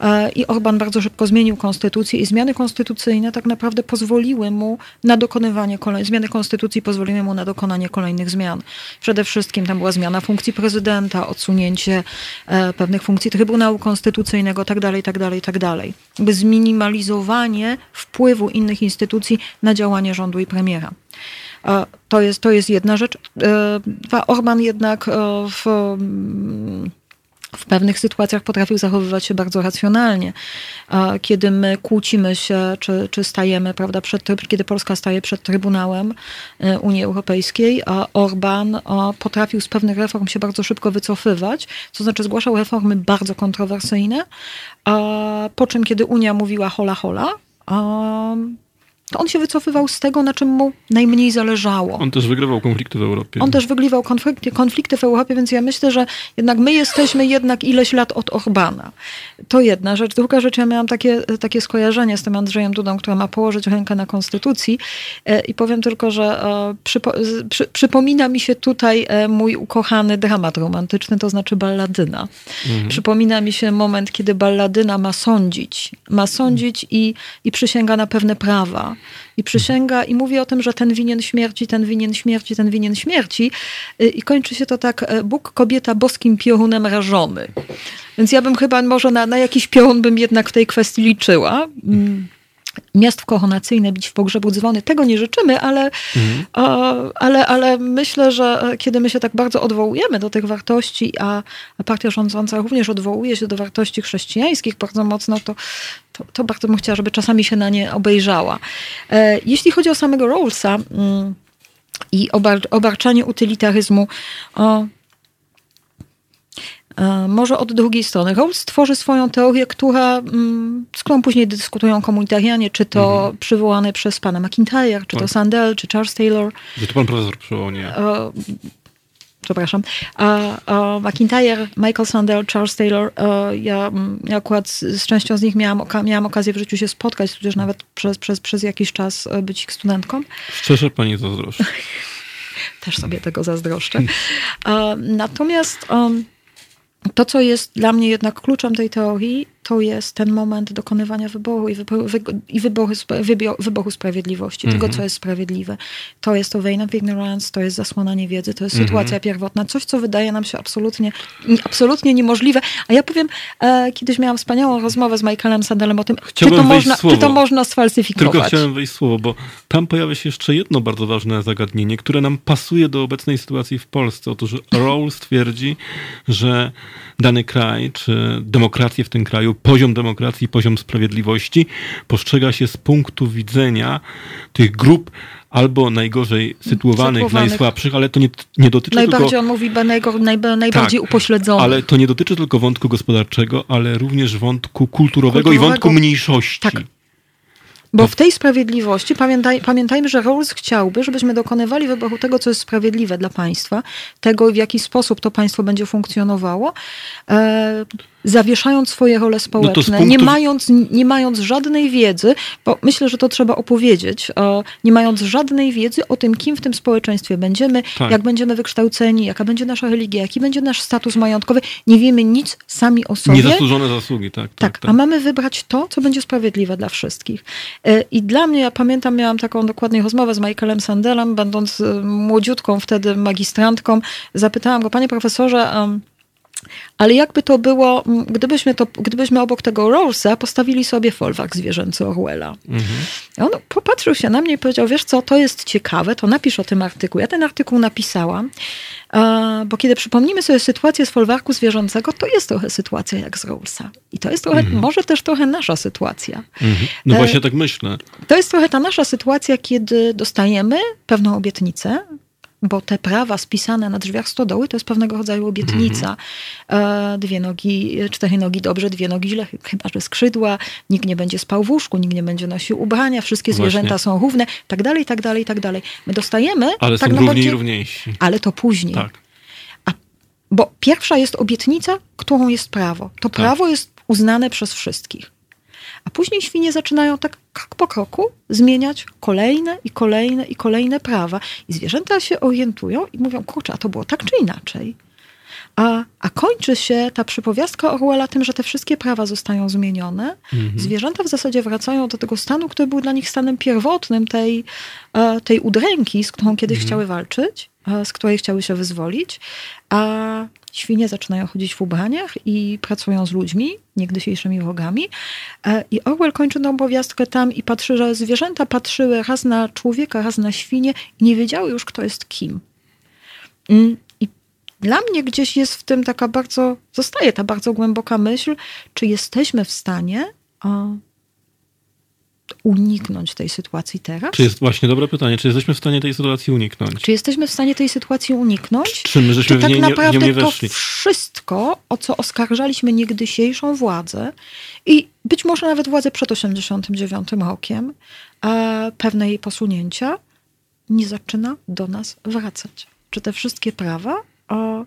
C: E, I Orban bardzo szybko zmienił konstytucję i zmiany konstytucyjne tak naprawdę pozwoliły mu na dokonywanie kolejnych, zmiany konstytucji pozwoliły mu na dokonanie kolejnych zmian. Przede wszystkim tam była zmiana funkcji prezydenta, odsunięcie e, pewnych funkcji Trybunału Konstytucyjnego, tak dalej, tak dalej, tak dalej. By zminimalizowanie wpływu innych instytucji na działanie rządu i premiera. To jest, to jest jedna rzecz. E, Orban jednak e, w, w pewnych sytuacjach potrafił zachowywać się bardzo racjonalnie. Kiedy my kłócimy się, czy, czy stajemy, prawda, przed, kiedy Polska staje przed Trybunałem e, Unii Europejskiej, Orban potrafił z pewnych reform się bardzo szybko wycofywać, to znaczy zgłaszał reformy bardzo kontrowersyjne, po czym kiedy Unia mówiła hola hola, to on się wycofywał z tego, na czym mu najmniej zależało.
A: On też wygrywał konflikty w Europie.
C: On też wygrywał konflikty, konflikty w Europie, więc ja myślę, że jednak my jesteśmy jednak ileś lat od Orbana. To jedna rzecz. Druga rzecz, ja miałam takie, takie skojarzenie z tym Andrzejem Dudą, który ma położyć rękę na konstytucji e, i powiem tylko, że e, przypo, przy, przypomina mi się tutaj e, mój ukochany dramat romantyczny, to znaczy balladyna. Mhm. Przypomina mi się moment, kiedy balladyna ma sądzić. Ma sądzić i, i przysięga na pewne prawa i przysięga i mówi o tym, że ten winien śmierci, ten winien śmierci, ten winien śmierci. Y, I kończy się to tak, e, Bóg kobieta boskim piorunem rażony. Więc ja bym chyba może na, na jakiś piorun bym jednak w tej kwestii liczyła. Mm miast koronacyjne bić w pogrzebu dzwony. Tego nie życzymy, ale, mhm. ale, ale myślę, że kiedy my się tak bardzo odwołujemy do tych wartości, a, a partia rządząca również odwołuje się do wartości chrześcijańskich bardzo mocno, to, to, to bardzo bym chciała, żeby czasami się na nie obejrzała. E, jeśli chodzi o samego Rawlsa mm, i obar, obarczanie utylitaryzmu, o, może od drugiej strony. Rawls stworzy swoją teorię, która, mm, z którą później dyskutują komunitarianie, czy to mhm. przywołane przez pana McIntyre, czy to tak. Sandel, czy Charles Taylor.
A: Że to pan profesor przywołał, nie? E,
C: przepraszam. A, a McIntyre, Michael Sandel, Charles Taylor, e, ja, ja akurat z, częścią z nich miałam, oka miałam okazję w życiu się spotkać, tudzież nawet przez, przez, przez jakiś czas być ich studentką.
A: Szczerze pani zazdroszczę.
C: Też sobie tego zazdroszczę. Natomiast um, to, co jest dla mnie jednak kluczem tej teorii, to jest ten moment dokonywania wyboru i, wyboru, i wyboru, wyboru sprawiedliwości, mm -hmm. tego, mhm. co jest sprawiedliwe. To jest to vein of ignorance, to jest zasłona niewiedzy, to jest mm -hmm. sytuacja pierwotna, coś, co wydaje nam się absolutnie, absolutnie niemożliwe. A ja powiem, e, kiedyś miałam wspaniałą rozmowę z Michaelem Sandelem o tym, czy to, można, czy to można sfalsyfikować.
A: Tylko chciałem wejść słowo, bo tam pojawia się jeszcze jedno bardzo ważne zagadnienie, które nam pasuje do obecnej sytuacji w Polsce. Otóż Rawls twierdzi, że dany kraj, czy demokrację w tym kraju poziom demokracji, poziom sprawiedliwości postrzega się z punktu widzenia tych grup albo najgorzej sytuowanych, najsłabszych, ale to nie, nie dotyczy
C: Najbardziej
A: tylko...
C: on mówi najgo, najbardziej tak, upośledzonych.
A: Ale to nie dotyczy tylko wątku gospodarczego, ale również wątku kulturowego, kulturowego. i wątku mniejszości.
C: Tak. Bo w tej sprawiedliwości pamiętaj, pamiętajmy, że Rawls chciałby, żebyśmy dokonywali wyboru tego, co jest sprawiedliwe dla państwa, tego, w jaki sposób to państwo będzie funkcjonowało. E, zawieszając swoje role społeczne, no punktu... nie, mając, nie mając żadnej wiedzy, bo myślę, że to trzeba opowiedzieć, nie mając żadnej wiedzy o tym, kim w tym społeczeństwie będziemy, tak. jak będziemy wykształceni, jaka będzie nasza religia, jaki będzie nasz status majątkowy. Nie wiemy nic sami o sobie.
A: Niezasłużone zasługi, tak,
C: tak. Tak, tak. a mamy wybrać to, co będzie sprawiedliwe dla wszystkich. E, I dla mnie, ja pamiętam, miałam taką dokładnie rozmowę z Michaelem Sandelem, będąc e, młodziutką wtedy magistrantką, zapytałam go, panie profesorze, ale jakby to było, gdybyśmy, to, gdybyśmy obok tego Rawlsa postawili sobie folwark zwierzęcy Orwella. Mhm. On popatrzył się na mnie i powiedział, wiesz co, to jest ciekawe, to napisz o tym artykuł. Ja ten artykuł napisałam, bo kiedy przypomnimy sobie sytuację z folwarku zwierzęcego, to jest trochę sytuacja jak z Rawlsa. I to jest trochę, mhm. może też trochę nasza sytuacja.
A: Mhm. No właśnie e, tak myślę.
C: To jest trochę ta nasza sytuacja, kiedy dostajemy pewną obietnicę, bo te prawa spisane na drzwiach stodoły to jest pewnego rodzaju obietnica. Mhm. Dwie nogi, cztery nogi dobrze, dwie nogi źle, chyba że skrzydła, nikt nie będzie spał w łóżku, nikt nie będzie nosił ubrania, wszystkie Właśnie. zwierzęta są równe, tak dalej, tak dalej, tak dalej. My dostajemy...
A: Ale
C: tak
A: są równi i równiejsi.
C: Ale to później. Tak. A, bo pierwsza jest obietnica, którą jest prawo. To tak. prawo jest uznane przez wszystkich. A później świnie zaczynają tak krok po kroku zmieniać kolejne i kolejne i kolejne prawa. I zwierzęta się orientują i mówią, kurczę, a to było tak czy inaczej. A, a kończy się ta przypowiastka Orwella tym, że te wszystkie prawa zostają zmienione. Mhm. Zwierzęta w zasadzie wracają do tego stanu, który był dla nich stanem pierwotnym, tej, e, tej udręki, z którą kiedyś mhm. chciały walczyć, e, z której chciały się wyzwolić. A świnie zaczynają chodzić w ubraniach i pracują z ludźmi, niegdysiejszymi wrogami. E, I Orwell kończy tę opowiastkę tam i patrzy, że zwierzęta patrzyły raz na człowieka, raz na świnie i nie wiedziały już, kto jest kim. Dla mnie gdzieś jest w tym taka bardzo, zostaje ta bardzo głęboka myśl, czy jesteśmy w stanie uniknąć tej sytuacji teraz?
A: Czy jest właśnie dobre pytanie, czy jesteśmy w stanie tej sytuacji uniknąć?
C: Czy jesteśmy w stanie tej sytuacji uniknąć?
A: Czy my żeśmy
C: czy tak
A: w niej
C: naprawdę
A: nie, nie
C: to wszystko, o co oskarżaliśmy niegdysiejszą władzę i być może nawet władzę przed 89 rokiem, e, pewne jej posunięcia, nie zaczyna do nas wracać. Czy te wszystkie prawa, e,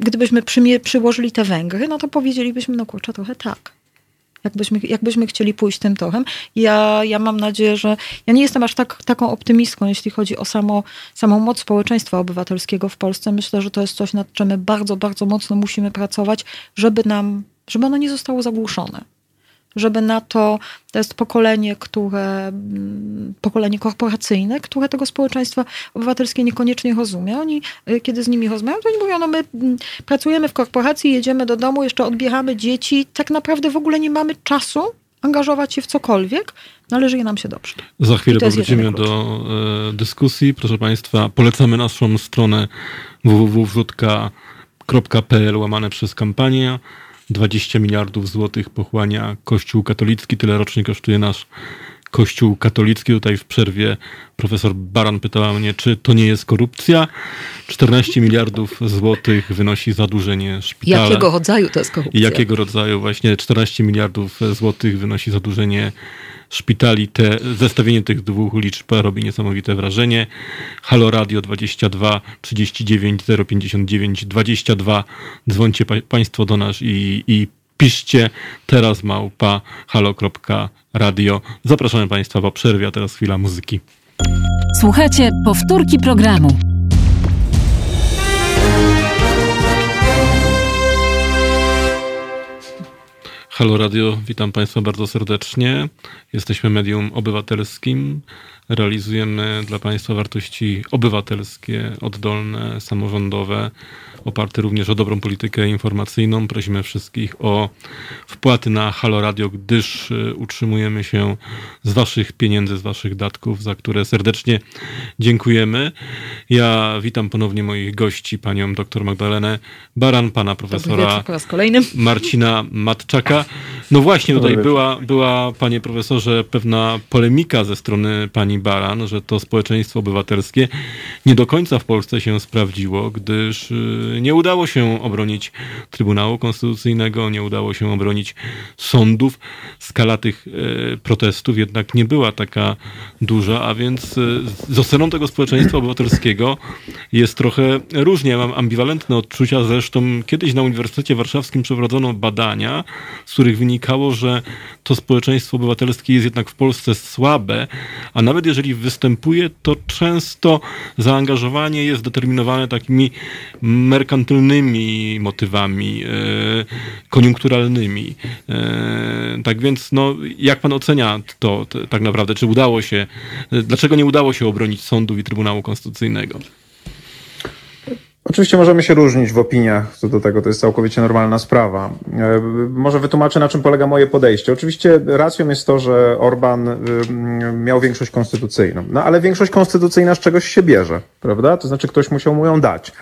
C: gdybyśmy przyłożyli te Węgry, no to powiedzielibyśmy, no kurczę, trochę tak jakbyśmy, jakbyśmy chcieli pójść tym torem. Ja, ja mam nadzieję, że ja nie jestem aż tak, taką optymistką, jeśli chodzi o samo, samą moc społeczeństwa obywatelskiego w Polsce. Myślę, że to jest coś, nad czym my bardzo, bardzo mocno musimy pracować, żeby nam, żeby ono nie zostało zagłuszone żeby na to, to jest pokolenie, które, mm, pokolenie korporacyjne, które tego społeczeństwa obywatelskie niekoniecznie rozumie. Oni, y, kiedy z nimi rozmawiają, to oni mówią, no my mm, pracujemy w korporacji, jedziemy do domu, jeszcze odbieramy dzieci, tak naprawdę w ogóle nie mamy czasu angażować się w cokolwiek, należy je nam się dobrze.
A: Za chwilę powrócimy do e, dyskusji. Proszę Państwa, polecamy naszą stronę www.wrzutka.pl łamane przez kampanię. 20 miliardów złotych pochłania Kościół katolicki, tyle rocznie kosztuje nasz Kościół katolicki. Tutaj w przerwie profesor Baran pytała mnie, czy to nie jest korupcja. 14 miliardów złotych wynosi zadłużenie szpitala.
C: Jakiego rodzaju to jest korupcja?
A: Jakiego rodzaju? Właśnie 14 miliardów złotych wynosi zadłużenie szpitali. Te, zestawienie tych dwóch liczb robi niesamowite wrażenie. Halo Radio 22 39 059 22. Dzwońcie pa, Państwo do nas i, i piszcie teraz małpa halo.radio. Zapraszamy Państwa po przerwie, a teraz chwila muzyki.
D: Słuchajcie, powtórki programu.
A: Halo Radio, witam Państwa bardzo serdecznie. Jesteśmy medium obywatelskim. Realizujemy dla Państwa wartości obywatelskie, oddolne, samorządowe oparty również o dobrą politykę informacyjną. Prosimy wszystkich o wpłaty na Halo Radio, gdyż y, utrzymujemy się z Waszych pieniędzy, z Waszych datków, za które serdecznie dziękujemy. Ja witam ponownie moich gości, panią dr Magdalenę Baran, pana profesora Marcina Matczaka. No właśnie, tutaj była, była, panie profesorze, pewna polemika ze strony pani Baran, że to społeczeństwo obywatelskie nie do końca w Polsce się sprawdziło, gdyż y, nie udało się obronić Trybunału Konstytucyjnego, nie udało się obronić sądów. Skala tych e, protestów jednak nie była taka duża, a więc e, z oceną tego społeczeństwa obywatelskiego jest trochę różnie. Ja mam ambiwalentne odczucia. Zresztą kiedyś na Uniwersytecie Warszawskim przeprowadzono badania, z których wynikało, że to społeczeństwo obywatelskie jest jednak w Polsce słabe, a nawet jeżeli występuje, to często zaangażowanie jest determinowane takimi merkantylnymi motywami, e, koniunkturalnymi. E, tak więc, no, jak pan ocenia to tak naprawdę? Czy udało się, dlaczego nie udało się obronić sądów i Trybunału Konstytucyjnego?
B: Oczywiście możemy się różnić w opiniach co do tego, to jest całkowicie normalna sprawa. E, może wytłumaczę, na czym polega moje podejście. Oczywiście racją jest to, że Orban y, miał większość konstytucyjną, no ale większość konstytucyjna z czegoś się bierze, prawda? To znaczy ktoś musiał mu ją dać.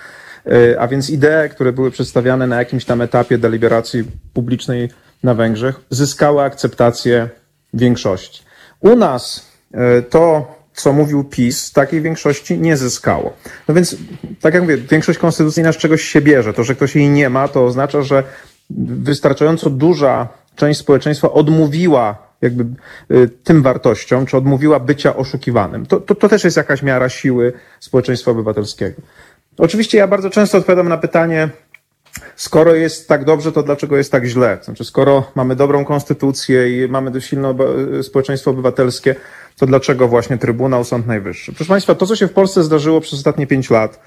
B: E, a więc idee, które były przedstawiane na jakimś tam etapie deliberacji publicznej na Węgrzech, zyskały akceptację większości. U nas e, to co mówił PiS, takiej większości nie zyskało. No więc, tak jak mówię, większość konstytucyjna z czegoś się bierze. To, że ktoś jej nie ma, to oznacza, że wystarczająco duża część społeczeństwa odmówiła jakby y, tym wartościom, czy odmówiła bycia oszukiwanym. To, to, to też jest jakaś miara siły społeczeństwa obywatelskiego. Oczywiście ja bardzo często odpowiadam na pytanie, skoro jest tak dobrze, to dlaczego jest tak źle? Znaczy, skoro mamy dobrą konstytucję i mamy dość silne społeczeństwo obywatelskie, to dlaczego właśnie Trybunał, Sąd Najwyższy? Proszę Państwa, to, co się w Polsce zdarzyło przez ostatnie pięć lat,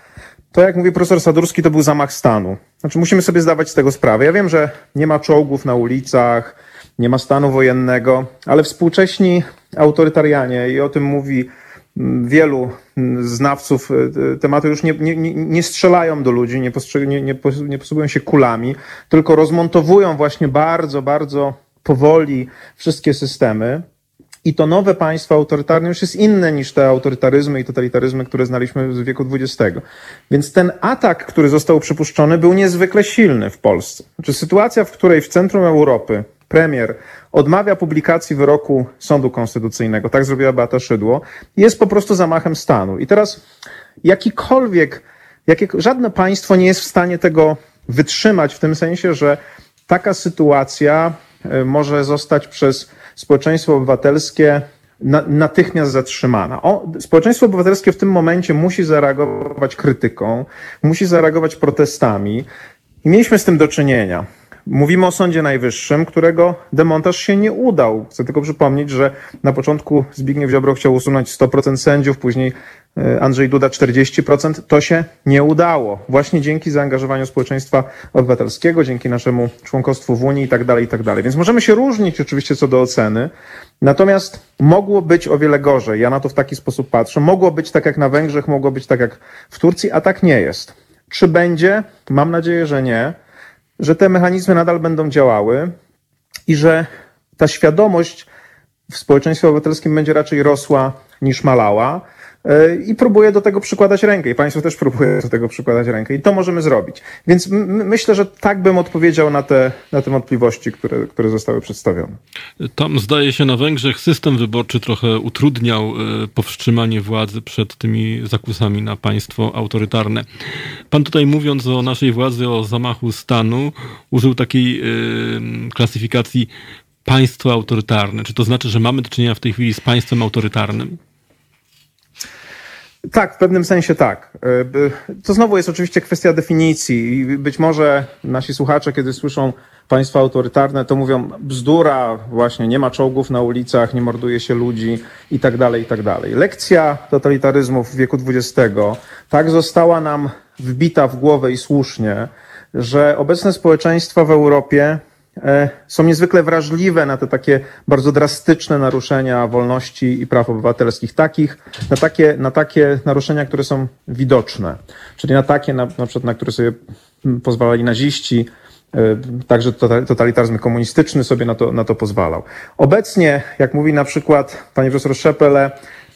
B: to jak mówi profesor Sadurski, to był zamach stanu. Znaczy, musimy sobie zdawać z tego sprawę. Ja wiem, że nie ma czołgów na ulicach, nie ma stanu wojennego, ale współcześni autorytarianie, i o tym mówi mm, wielu mm, znawców e, tematu, już nie, nie, nie strzelają do ludzi, nie, nie, nie, nie posługują się kulami, tylko rozmontowują właśnie bardzo, bardzo powoli wszystkie systemy. I to nowe państwo autorytarne już jest inne niż te autorytaryzmy i totalitaryzmy, które znaliśmy z wieku XX. Więc ten atak, który został przypuszczony, był niezwykle silny w Polsce. Znaczy sytuacja, w której w centrum Europy premier odmawia publikacji wyroku Sądu Konstytucyjnego, tak zrobiła Beata Szydło, jest po prostu zamachem stanu. I teraz jakikolwiek, jakie, żadne państwo nie jest w stanie tego wytrzymać w tym sensie, że taka sytuacja e, może zostać przez społeczeństwo obywatelskie natychmiast zatrzymana. O, społeczeństwo obywatelskie w tym momencie musi zareagować krytyką, musi zareagować protestami. I mieliśmy z tym do czynienia. Mówimy o Sądzie Najwyższym, którego demontaż się nie udał. Chcę tylko przypomnieć, że na początku Zbigniew Ziobro chciał usunąć 100% sędziów, później e, Andrzej Duda 40%. To się nie udało. Właśnie dzięki zaangażowaniu społeczeństwa obywatelskiego, dzięki naszemu członkostwu w Unii i tak dalej, i tak dalej. Więc możemy się różnić oczywiście co do oceny, natomiast mogło być o wiele gorzej. Ja na to w taki sposób patrzę. Mogło być tak jak na Węgrzech, mogło być tak jak w Turcji, a tak nie jest. Czy będzie? Mam nadzieję, że nie że te mechanizmy nadal będą działały i że ta świadomość w społeczeństwie obywatelskim będzie raczej rosła niż malała. E, I próbuję do tego przykładać rękę, i Państwo też próbują do tego przykładać rękę, i to możemy zrobić. Więc myślę, że tak bym odpowiedział na te, na te wątpliwości, które, które zostały przedstawione.
A: Tam zdaje się na Węgrzech system wyborczy trochę utrudniał e, powstrzymanie władzy przed tymi zakusami na państwo autorytarne. Pan tutaj mówiąc o naszej władzy, o zamachu stanu, użył takiej yy, klasyfikacji państwo autorytarne. Czy to znaczy, że mamy do czynienia w tej chwili z państwem autorytarnym?
B: Tak, w pewnym sensie tak. E, to znowu jest oczywiście kwestia definicji i być może nasi słuchacze, kiedy słyszą państwa autorytarne, to mówią bzdura, właśnie nie ma czołgów na ulicach, nie morduje się ludzi i tak dalej, i tak dalej. Lekcja totalitaryzmu w wieku XX tak została nam wbita w głowę i słusznie, że obecne społeczeństwa w Europie są niezwykle wrażliwe na te takie bardzo drastyczne naruszenia wolności i praw obywatelskich, takich, na takie, na takie naruszenia, które są widoczne, czyli na takie, na, na przykład, na które sobie pozwalali naziści, e, Także totalitaryzm komunistyczny sobie na to, na to pozwalał. Obecnie, jak mówi na przykład pani profesor Szepele,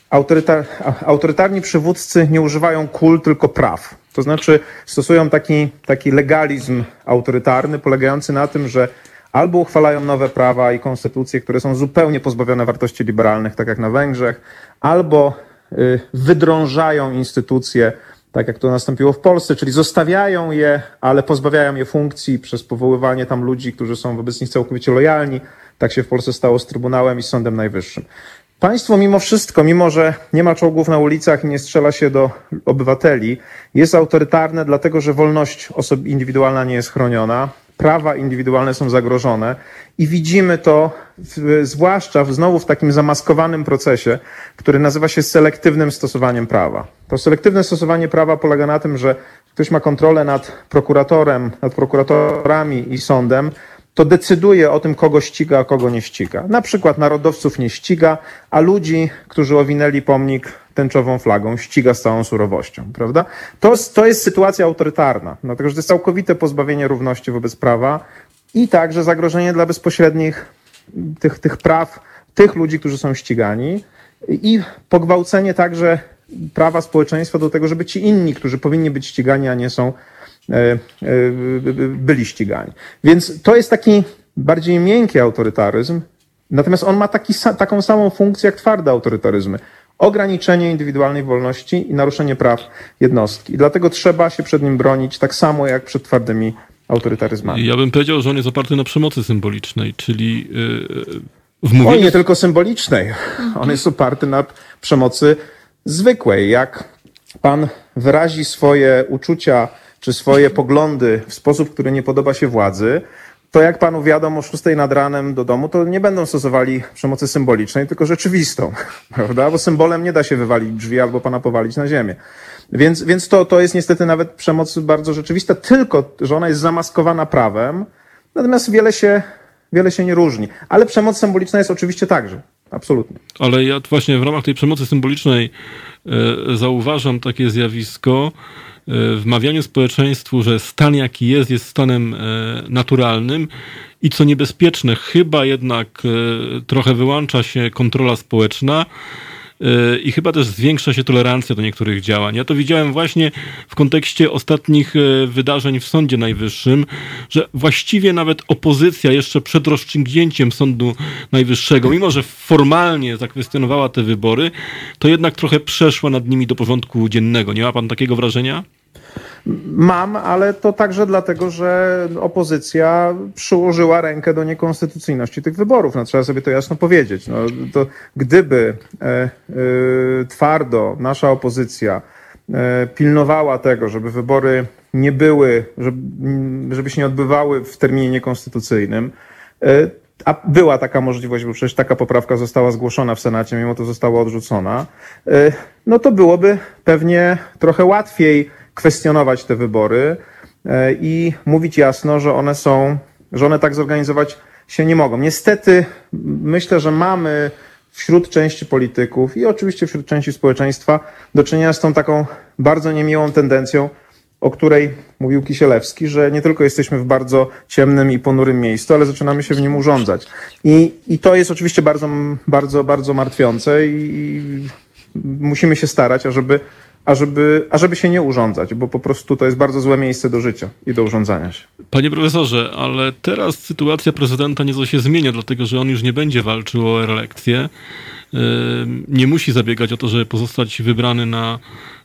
B: autorytar, autorytarni przywódcy nie używają kul, tylko praw. To znaczy stosują taki, taki legalizm autorytarny, polegający na tym, że albo uchwalają nowe prawa i konstytucje, które są zupełnie pozbawione wartości liberalnych, tak jak na Węgrzech, albo y, wydrążają instytucje, tak jak to nastąpiło w Polsce, czyli zostawiają je, ale pozbawiają je funkcji przez powoływanie tam ludzi, którzy są wobec nich całkowicie lojalni. Tak się w Polsce stało z Trybunałem i Sądem Najwyższym. Państwo mimo wszystko, mimo że nie ma czołgów na ulicach i nie strzela się do obywateli, jest autorytarne, dlatego że wolność osob indywidualna nie jest chroniona, prawa indywidualne są zagrożone i widzimy to w, zwłaszcza w, znowu w takim zamaskowanym procesie, który nazywa się selektywnym stosowaniem prawa. To selektywne stosowanie prawa polega na tym, że ktoś ma kontrolę nad prokuratorem, nad prokuratorami i sądem, to decyduje o tym, kogo ściga, a kogo nie ściga. Na przykład narodowców nie ściga, a ludzi, którzy owinęli pomnik tęczową flagą, ściga z całą surowością, prawda? To, to jest sytuacja autorytarna, dlatego że to jest całkowite pozbawienie równości wobec prawa i także zagrożenie dla bezpośrednich tych, tych praw tych ludzi, którzy są ścigani i pogwałcenie także prawa społeczeństwa do tego, żeby ci inni, którzy powinni być ścigani, a nie są, byli ścigani. Więc to jest taki bardziej miękki autorytaryzm, natomiast on ma taki, taką samą funkcję jak twarde autorytaryzmy ograniczenie indywidualnej wolności i naruszenie praw jednostki. I dlatego trzeba się przed nim bronić tak samo jak przed twardymi autorytaryzmami.
A: Ja bym powiedział, że on jest oparty na przemocy symbolicznej, czyli
B: yy, w mówieniu... Oj, nie tylko symbolicznej. On jest oparty na przemocy zwykłej. Jak pan wyrazi swoje uczucia czy swoje poglądy w sposób, który nie podoba się władzy, to jak panu wiadomo o 6 nad ranem do domu, to nie będą stosowali przemocy symbolicznej, tylko rzeczywistą, prawda? Bo symbolem nie da się wywalić drzwi albo pana powalić na ziemię. Więc, więc to, to jest niestety nawet przemoc bardzo rzeczywista, tylko że ona jest zamaskowana prawem, natomiast wiele się, wiele się nie różni. Ale przemoc symboliczna jest oczywiście także. Absolutnie.
A: Ale ja właśnie w ramach tej przemocy symbolicznej e, zauważam takie zjawisko, wmawianiu społeczeństwu, że stan jaki jest, jest stanem e, naturalnym i co niebezpieczne, chyba jednak e, trochę wyłącza się kontrola społeczna e, i chyba też zwiększa się tolerancja do niektórych działań. Ja to widziałem właśnie w kontekście ostatnich wydarzeń w Sądzie Najwyższym, że właściwie nawet opozycja jeszcze przed rozstrzygnięciem Sądu Najwyższego, mimo że formalnie zakwestionowała te wybory, to jednak trochę przeszła nad nimi do porządku dziennego. Nie ma pan takiego wrażenia?
B: Mam, ale to także dlatego, że opozycja przyłożyła rękę do niekonstytucyjności tych wyborów. No, trzeba sobie to jasno powiedzieć. No, to gdyby e, e, twardo nasza opozycja e, pilnowała tego, żeby wybory nie były, żeby, żeby się nie odbywały w terminie niekonstytucyjnym, e, a była taka możliwość, bo przecież taka poprawka została zgłoszona w Senacie, mimo to została odrzucona, e, no to byłoby pewnie trochę łatwiej kwestionować te wybory e, i mówić jasno, że one są, że one tak zorganizować się nie mogą. Niestety myślę, że mamy wśród części polityków i oczywiście wśród części społeczeństwa do czynienia z tą taką bardzo niemiłą tendencją, o której mówił Kisielewski, że nie tylko jesteśmy w bardzo ciemnym i ponurym miejscu, ale zaczynamy się w nim urządzać. I, i to jest oczywiście bardzo, bardzo, bardzo martwiące i, i musimy się starać, ażeby ażeby, ażeby się nie urządzać, bo po prostu to jest bardzo złe miejsce do życia i do urządzania się.
A: Panie profesorze, ale teraz sytuacja prezydenta nieco się zmienia, dlatego że on już nie będzie walczył o reelekcję. Nie musi zabiegać o to, żeby pozostać wybrany na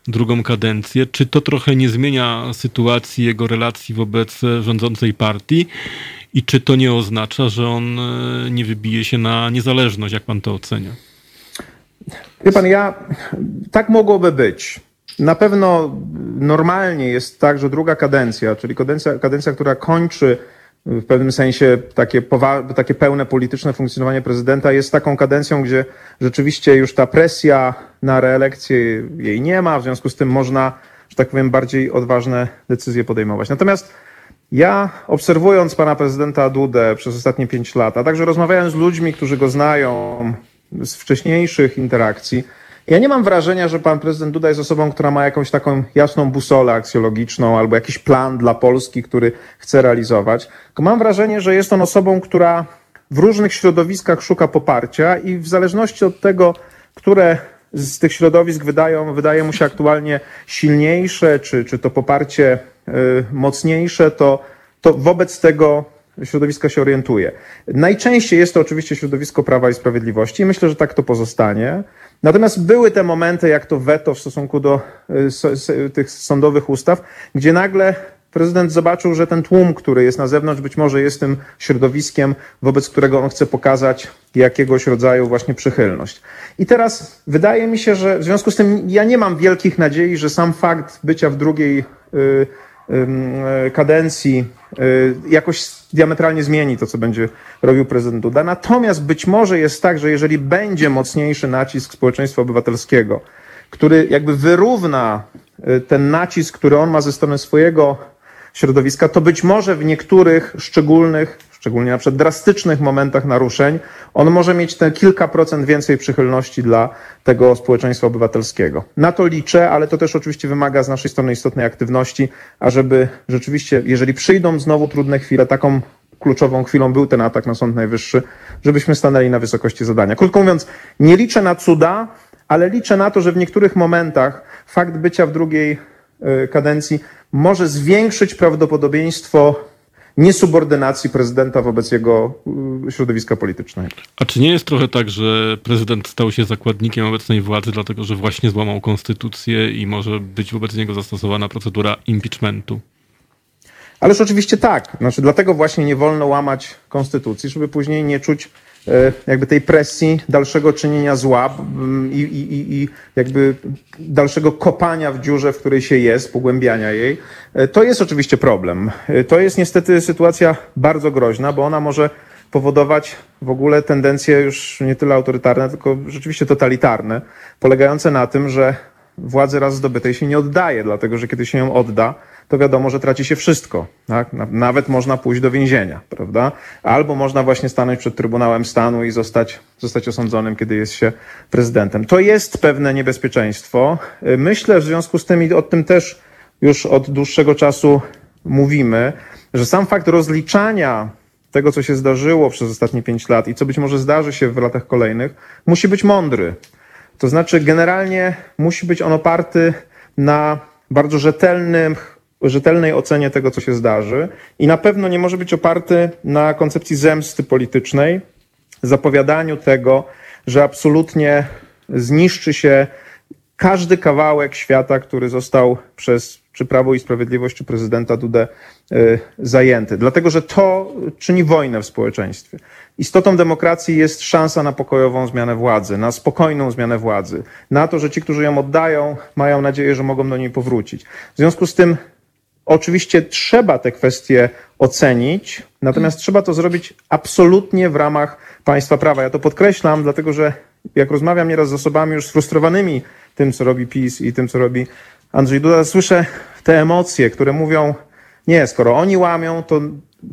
A: drugą kadencję. Czy to trochę nie zmienia sytuacji jego relacji wobec rządzącej partii? I czy to nie oznacza, że on e, nie wybije się na niezależność, jak pan to ocenia?
B: Wie pan, ja tak mogłoby być. Na pewno normalnie jest tak, że druga kadencja, czyli kadencja, kadencja która kończy w pewnym sensie takie, takie pełne polityczne funkcjonowanie prezydenta, jest taką kadencją, gdzie rzeczywiście już ta presja na reelekcję jej nie ma, w związku z tym można, że tak powiem, bardziej odważne decyzje podejmować. Natomiast ja obserwując pana prezydenta Dudę przez ostatnie pięć lat, a także rozmawiając z ludźmi, którzy go znają z wcześniejszych interakcji, ja nie mam wrażenia, że pan prezydent Duda jest osobą, która ma jakąś taką jasną busolę aksjologiczną albo jakiś plan dla Polski, który chce realizować. Tylko mam wrażenie, że jest on osobą, która w różnych środowiskach szuka poparcia i w zależności od tego, które z tych środowisk wydają, wydaje mu się aktualnie silniejsze, czy, czy to poparcie y, mocniejsze, to, to wobec tego środowiska się orientuje. Najczęściej jest to oczywiście środowisko Prawa i Sprawiedliwości i myślę, że tak to pozostanie. Natomiast były te momenty, jak to weto w stosunku do y, tych sądowych ustaw, gdzie nagle prezydent zobaczył, że ten tłum, który jest na zewnątrz, być może jest tym środowiskiem, wobec którego on chce pokazać jakiegoś rodzaju właśnie przychylność. I teraz wydaje mi się, że w związku z tym ja nie mam wielkich nadziei, że sam fakt bycia w drugiej y, y, kadencji jakoś diametralnie zmieni to, co będzie robił prezydent Duda. Natomiast być może jest tak, że jeżeli będzie mocniejszy nacisk społeczeństwa obywatelskiego, który jakby wyrówna y, ten nacisk, który on ma ze strony swojego środowiska, to być może w niektórych szczególnych, szczególnie na przykład drastycznych momentach naruszeń, on może mieć te kilka procent więcej przychylności dla tego społeczeństwa obywatelskiego. Na to liczę, ale to też oczywiście wymaga z naszej strony istotnej aktywności, ażeby rzeczywiście, jeżeli przyjdą znowu trudne chwile, taką kluczową chwilą był ten atak na Sąd Najwyższy, żebyśmy stanęli na wysokości zadania. Krótko mówiąc, nie liczę na cuda, ale liczę na to, że w niektórych momentach fakt bycia w drugiej y, kadencji może zwiększyć prawdopodobieństwo niesubordynacji prezydenta wobec jego y, środowiska politycznego.
A: A czy nie jest trochę tak, że prezydent stał się zakładnikiem obecnej władzy, dlatego że właśnie złamał konstytucję i może być wobec niego zastosowana procedura impeachmentu?
B: Ależ oczywiście tak. Znaczy, dlatego właśnie nie wolno łamać konstytucji, żeby później nie czuć jakby tej presji dalszego czynienia zła i, i, i jakby dalszego kopania w dziurze, w której się jest, pogłębiania jej. E, to jest oczywiście problem. E, to jest niestety sytuacja bardzo groźna, bo ona może powodować w ogóle tendencje już nie tyle autorytarne, tylko rzeczywiście totalitarne, polegające na tym, że władzy raz zdobytej się nie oddaje, dlatego że kiedy się ją odda, to wiadomo, że traci się wszystko. Tak? Nawet można pójść do więzienia, prawda? Albo można właśnie stanąć przed Trybunałem Stanu i zostać, zostać osądzonym, kiedy jest się prezydentem. To jest pewne niebezpieczeństwo. Myślę w związku z tym i o tym też już od dłuższego czasu mówimy, że sam fakt rozliczania tego, co się zdarzyło przez ostatnie pięć lat i co być może zdarzy się w latach kolejnych, musi być mądry. To znaczy, generalnie musi być on oparty na bardzo rzetelnych rzetelnej ocenie tego, co się zdarzy i na pewno nie może być oparty na koncepcji zemsty politycznej, zapowiadaniu tego, że absolutnie zniszczy się każdy kawałek świata, który został przez czy Prawo i Sprawiedliwość, czy prezydenta Dudę y, zajęty. Dlatego, że to czyni wojnę w społeczeństwie. Istotą demokracji jest szansa na pokojową zmianę władzy, na spokojną zmianę władzy, na to, że ci, którzy ją oddają, mają nadzieję, że mogą do niej powrócić. W związku z tym Oczywiście trzeba te kwestie ocenić, natomiast trzeba to zrobić absolutnie w ramach państwa prawa. Ja to podkreślam, dlatego że jak rozmawiam nieraz z osobami już sfrustrowanymi tym, co robi PiS i tym, co robi Andrzej Duda, słyszę te emocje, które mówią, nie, skoro oni łamią, to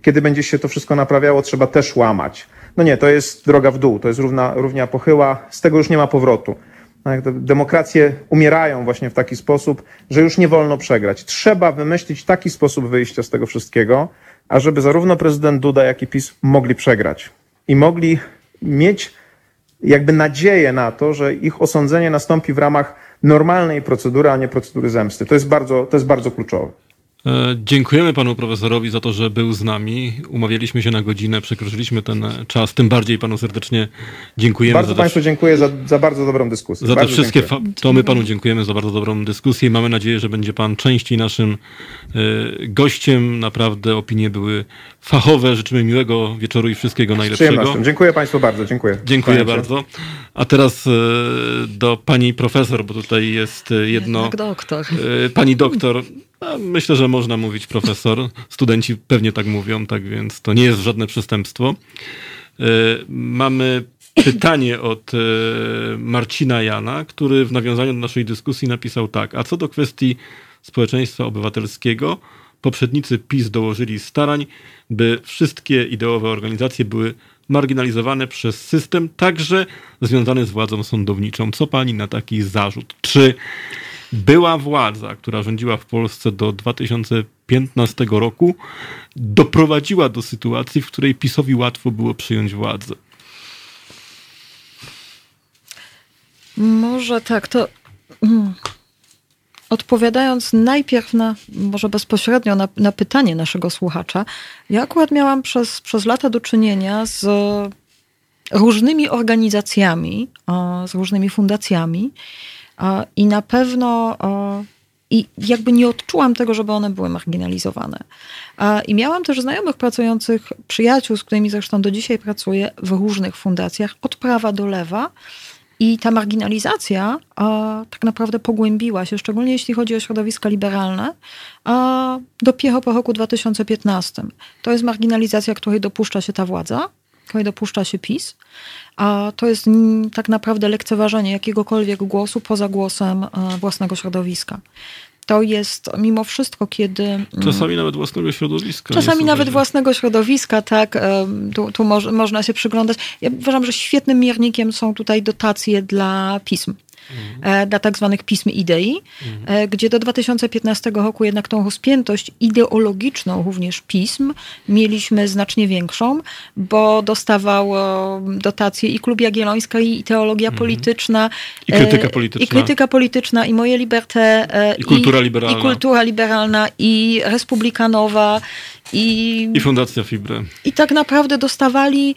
B: kiedy będzie się to wszystko naprawiało, trzeba też łamać. No nie, to jest droga w dół, to jest równa, równia pochyła, z tego już nie ma powrotu. Demokracje umierają właśnie w taki sposób, że już nie wolno przegrać. Trzeba wymyślić taki sposób wyjścia z tego wszystkiego, ażeby zarówno prezydent Duda, jak i PiS mogli przegrać i mogli mieć jakby nadzieję na to, że ich osądzenie nastąpi w ramach normalnej procedury, a nie procedury zemsty. To jest bardzo, to jest bardzo kluczowe.
A: E, dziękujemy panu profesorowi za to, że był z nami. Umawialiśmy się na godzinę, przekroczyliśmy ten czas. Tym bardziej panu serdecznie dziękujemy.
B: Bardzo państwu te... dziękuję za, za, bardzo dobrą dyskusję.
A: Za
B: te
A: wszystkie fa- to my panu dziękujemy za bardzo dobrą dyskusję i mamy nadzieję, że będzie pan częściej naszym y, gościem. Naprawdę opinie były fachowe. Życzymy miłego wieczoru i wszystkiego najlepszego.
B: Dziękuję państwu bardzo. Dziękuję.
A: Dziękuję bardzo. A teraz y, do pani profesor, bo tutaj jest jedno...
C: Jak doktor.
A: Y, pani doktor. Myślę, że można mówić profesor. Studenci pewnie tak mówią, tak więc to nie jest żadne przestępstwo. E, mamy pytanie od e, Marcina Jana, który w nawiązaniu do naszej dyskusji napisał tak. A co do kwestii społeczeństwa obywatelskiego, poprzednicy PiS dołożyli starań, by wszystkie ideowe organizacje były marginalizowane przez system, także związany z władzą sądowniczą. Co pani na taki zarzut? Czy była władza, która rządziła w Polsce do 2015 roku, doprowadziła do sytuacji, w której PiSowi łatwo było przyjąć władzę.
C: Może tak, to. Hmm. Odpowiadając najpierw na, może bezpośrednio na, na, pytanie naszego słuchacza, ja akurat miałam przez, przez lata do czynienia z różnymi organizacjami, z różnymi fundacjami, i na pewno i jakby nie odczułam tego, żeby one były marginalizowane. I miałam też znajomych pracujących, przyjaciół, z którymi zresztą do dzisiaj pracuję w różnych fundacjach, od prawa do lewa. I ta marginalizacja tak naprawdę pogłębiła się, szczególnie jeśli chodzi o środowiska liberalne, dopiero po roku 2015. To jest marginalizacja, której dopuszcza się ta władza, której dopuszcza się PiS a to jest tak naprawdę lekceważenie jakiegokolwiek głosu poza głosem e, własnego środowiska. To jest mimo wszystko, kiedy. Mm,
A: czasami nawet własnego środowiska.
C: Czasami nawet własnego środowiska, tak. E, tu, tu mo można się przyglądać. Ja uważam, że świetnym miernikiem są tutaj dotacje dla pism. Mhm. dla tak zwanych pism idei, mhm. gdzie do 2015 roku jednak tą rozpiętość ideologiczną również pism mieliśmy znacznie większą, bo dostawał dotacje i Klub Jagiellońska, i teologia mhm. polityczna.
A: I krytyka polityczna.
C: I krytyka polityczna, i moje liberté.
A: I kultura liberalna.
C: I kultura liberalna, i republikanowa, I,
A: I Fundacja Fibre.
C: I tak naprawdę dostawali,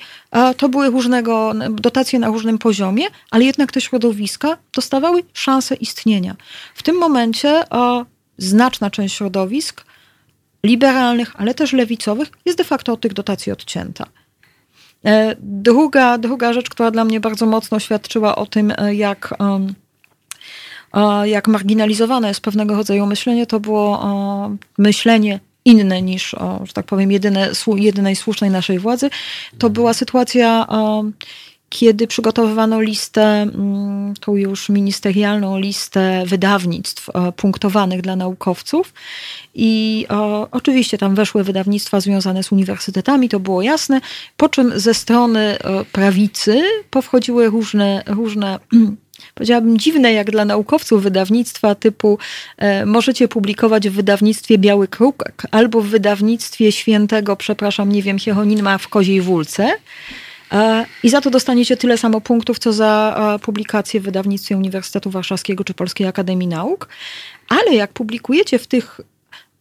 C: to były różnego, dotacje na różnym poziomie, ale jednak te środowiska dostawały szansę istnienia. W tym momencie znaczna część środowisk liberalnych, ale też lewicowych jest de facto od tych dotacji odcięta. E, druga, druga rzecz, która dla mnie bardzo mocno świadczyła o tym, e, jak, jak marginalizowane jest pewnego rodzaju myślenie, to było myślenie inne niż, że tak powiem, jedyne, jedynej słusznej naszej władzy. To była sytuacja kiedy przygotowywano listę, mm, tą już ministerialną listę wydawnictw e, punktowanych dla naukowców. I o, oczywiście tam weszły wydawnictwa związane z uniwersytetami, to było jasne. Po czym ze strony e, prawicy powchodziły różne, różne powiedziałabym dziwne jak dla naukowców wydawnictwa typu e, możecie publikować w wydawnictwie Biały Kruk albo w wydawnictwie świętego, przepraszam, nie wiem, Hieronima w Koziej Wólce. E, I za to dostaniecie tyle samo punktów, co za e, publikację w wydawnictwie Uniwersytetu Warszawskiego czy Polskiej Akademii Nauk. Ale jak publikujecie w tych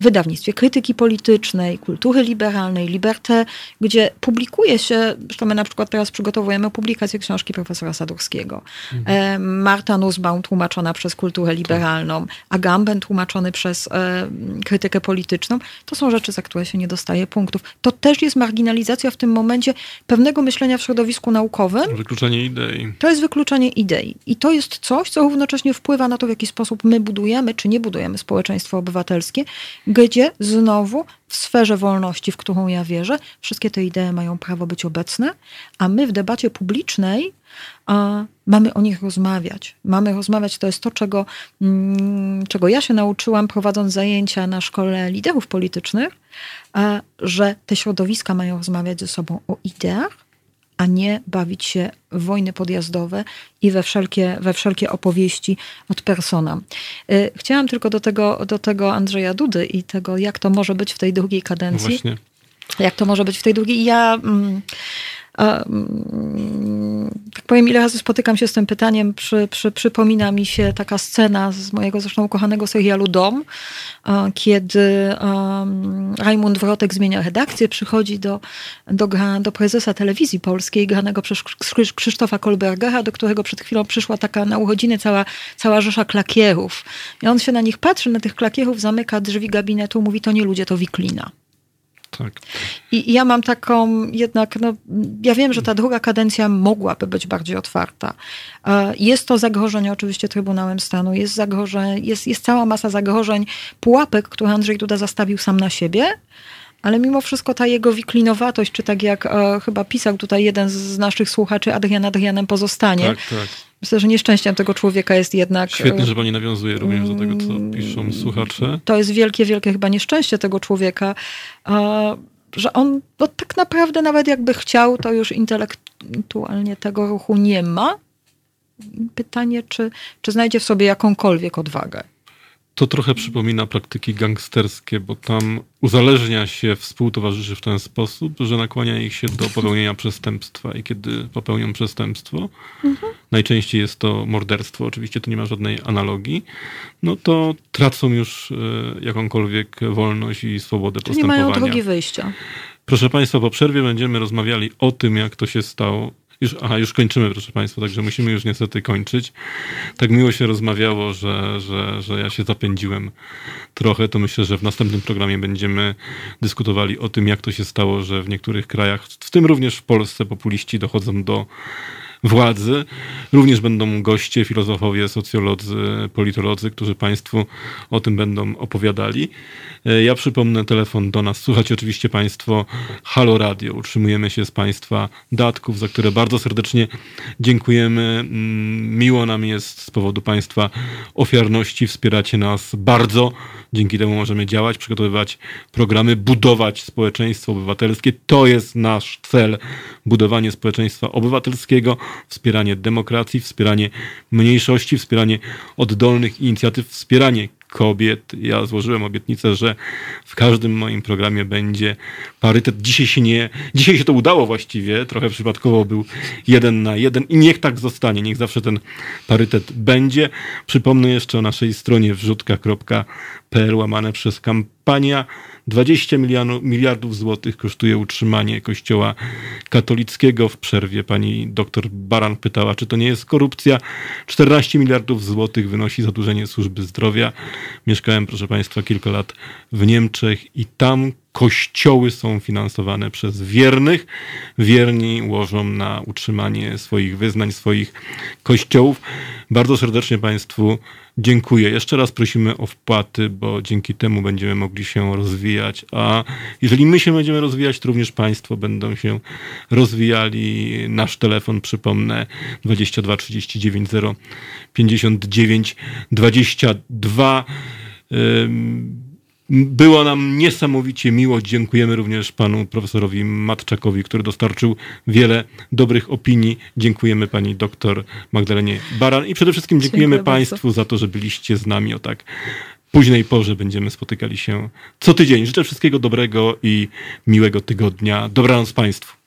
C: wydawnictwie krytyki politycznej, kultury liberalnej, Liberté, gdzie publikuje się, zresztą my na przykład teraz przygotowujemy publikację książki profesora Sadurskiego. Mhm. Marta Nussbaum tłumaczona przez kulturę liberalną, Agamben tłumaczony przez e, krytykę polityczną. To są rzeczy, za które się nie dostaje punktów. To też jest marginalizacja w tym momencie pewnego myślenia w środowisku naukowym.
A: Wykluczenie idei.
C: To jest wykluczenie idei. I to jest coś, co równocześnie wpływa na to, w jaki sposób my budujemy, czy nie budujemy społeczeństwo obywatelskie, gdzie znowu w sferze wolności, w którą ja wierzę, wszystkie te idee mają prawo być obecne, a my w debacie publicznej a, mamy o nich rozmawiać. Mamy rozmawiać, to jest to, czego, mm, czego ja się nauczyłam prowadząc zajęcia na szkole liderów politycznych, a, że te środowiska mają rozmawiać ze sobą o ideach, a nie bawić się w wojny podjazdowe i we wszelkie, we wszelkie opowieści od persona. Y, chciałam tylko do tego, do tego Andrzeja Dudy i tego, jak to może być w tej drugiej kadencji.
A: Właśnie.
C: Jak to może być w tej drugiej. Ja. Mm, Mm, tak powiem, ile razy spotykam się z tym pytaniem, przy, przy, przypomina mi się taka scena z mojego zresztą ukochanego serialu Dom, kiedy um, Rajmund Wrotek zmienia redakcję, przychodzi do, do, do prezesa telewizji polskiej, granego przez Krzysztofa Kolbergera, do którego przed chwilą przyszła taka na urodziny cała, cała rzesza klakierów. I on się na nich patrzy, na tych klakierów, zamyka drzwi gabinetu, mówi, to nie ludzie, to wiklina.
A: Tak.
C: I ja mam taką jednak, no, ja wiem, że ta druga kadencja mogłaby być bardziej otwarta. E, jest to zagrożenie oczywiście Trybunałem Stanu, jest, zagrożenie, jest, jest cała masa zagrożeń, pułapek, które Andrzej Duda zastawił sam na siebie, ale mimo wszystko ta jego wiklinowatość, czy tak jak e, chyba pisał tutaj jeden z naszych słuchaczy, Adrian Adrianem pozostanie.
A: Tak, tak.
C: Myślę, że nieszczęściem tego człowieka jest jednak.
A: Świetnie, że pani nawiązuje również do tego, co piszą słuchacze.
C: To jest wielkie, wielkie chyba nieszczęście tego człowieka, że on no, tak naprawdę nawet jakby chciał, to już intelektualnie tego ruchu nie ma. Pytanie, czy, czy znajdzie w sobie jakąkolwiek odwagę.
A: To trochę przypomina praktyki gangsterskie, bo tam uzależnia się współtowarzyszy w ten sposób, że nakłania ich się do popełnienia przestępstwa i kiedy popełnią przestępstwo, mhm. najczęściej jest to morderstwo, oczywiście to nie ma żadnej analogii, no to tracą już e, jakąkolwiek wolność i swobodę Czyli postępowania.
C: nie mają drogi wyjścia.
A: Proszę Państwa, po przerwie będziemy rozmawiali o tym, jak to się stało już, aha, już kończymy, proszę Państwa, także musimy już niestety kończyć. Tak miło się rozmawiało, że, że, że ja się zapędziłem trochę. To myślę, że w następnym programie będziemy dyskutowali o tym, jak to się stało, że w niektórych krajach, w tym również w Polsce, populiści dochodzą do władzy. Również będą goście, filozofowie, socjolodzy, politolodzy, którzy Państwu o tym będą opowiadali. E, ja przypomnę telefon do nas. Słuchajcie oczywiście Państwo Halo Radio. Utrzymujemy się z Państwa datków, za które bardzo serdecznie dziękujemy. Mm, miło nam jest z powodu Państwa ofiarności. Wspieracie nas bardzo. Dzięki temu możemy działać, przygotowywać programy, budować społeczeństwo obywatelskie. To jest nasz cel. Budowanie społeczeństwa obywatelskiego, wspieranie demokracji, wspieranie mniejszości, wspieranie oddolnych inicjatyw, wspieranie kobiet. Ja złożyłem obietnicę, że w każdym moim programie będzie parytet. Dzisiaj się nie, dzisiaj się to udało właściwie, trochę przypadkowo był jeden na jeden i niech tak zostanie, niech zawsze ten parytet będzie. Przypomnę jeszcze o naszej stronie wrzutka.pl łamane przez kampania. 20 miliardów złotych kosztuje utrzymanie kościoła katolickiego. W przerwie pani doktor Baran pytała, czy to nie jest korupcja. 14 miliardów złotych wynosi zadłużenie służby zdrowia. Mieszkałem, proszę państwa, kilka lat w Niemczech i tam kościoły są finansowane przez wiernych. Wierni łożą na utrzymanie swoich wyznań, swoich kościołów. Bardzo serdecznie Państwu dziękuję. Jeszcze raz prosimy o wpłaty, bo dzięki temu będziemy mogli się rozwijać. A jeżeli my się będziemy rozwijać, to również Państwo będą się rozwijali. Nasz telefon, przypomnę, 22 39 0 59 22. Było nam niesamowicie miło. Dziękujemy również panu profesorowi Matczakowi, który dostarczył wiele dobrych opinii. Dziękujemy pani doktor Magdalenie Baran i przede wszystkim dziękujemy Dziękuję państwu bardzo. za to, że byliście z nami o tak późnej porze. Będziemy spotykali się co tydzień. Życzę wszystkiego dobrego i miłego tygodnia. Dobranoc państwu.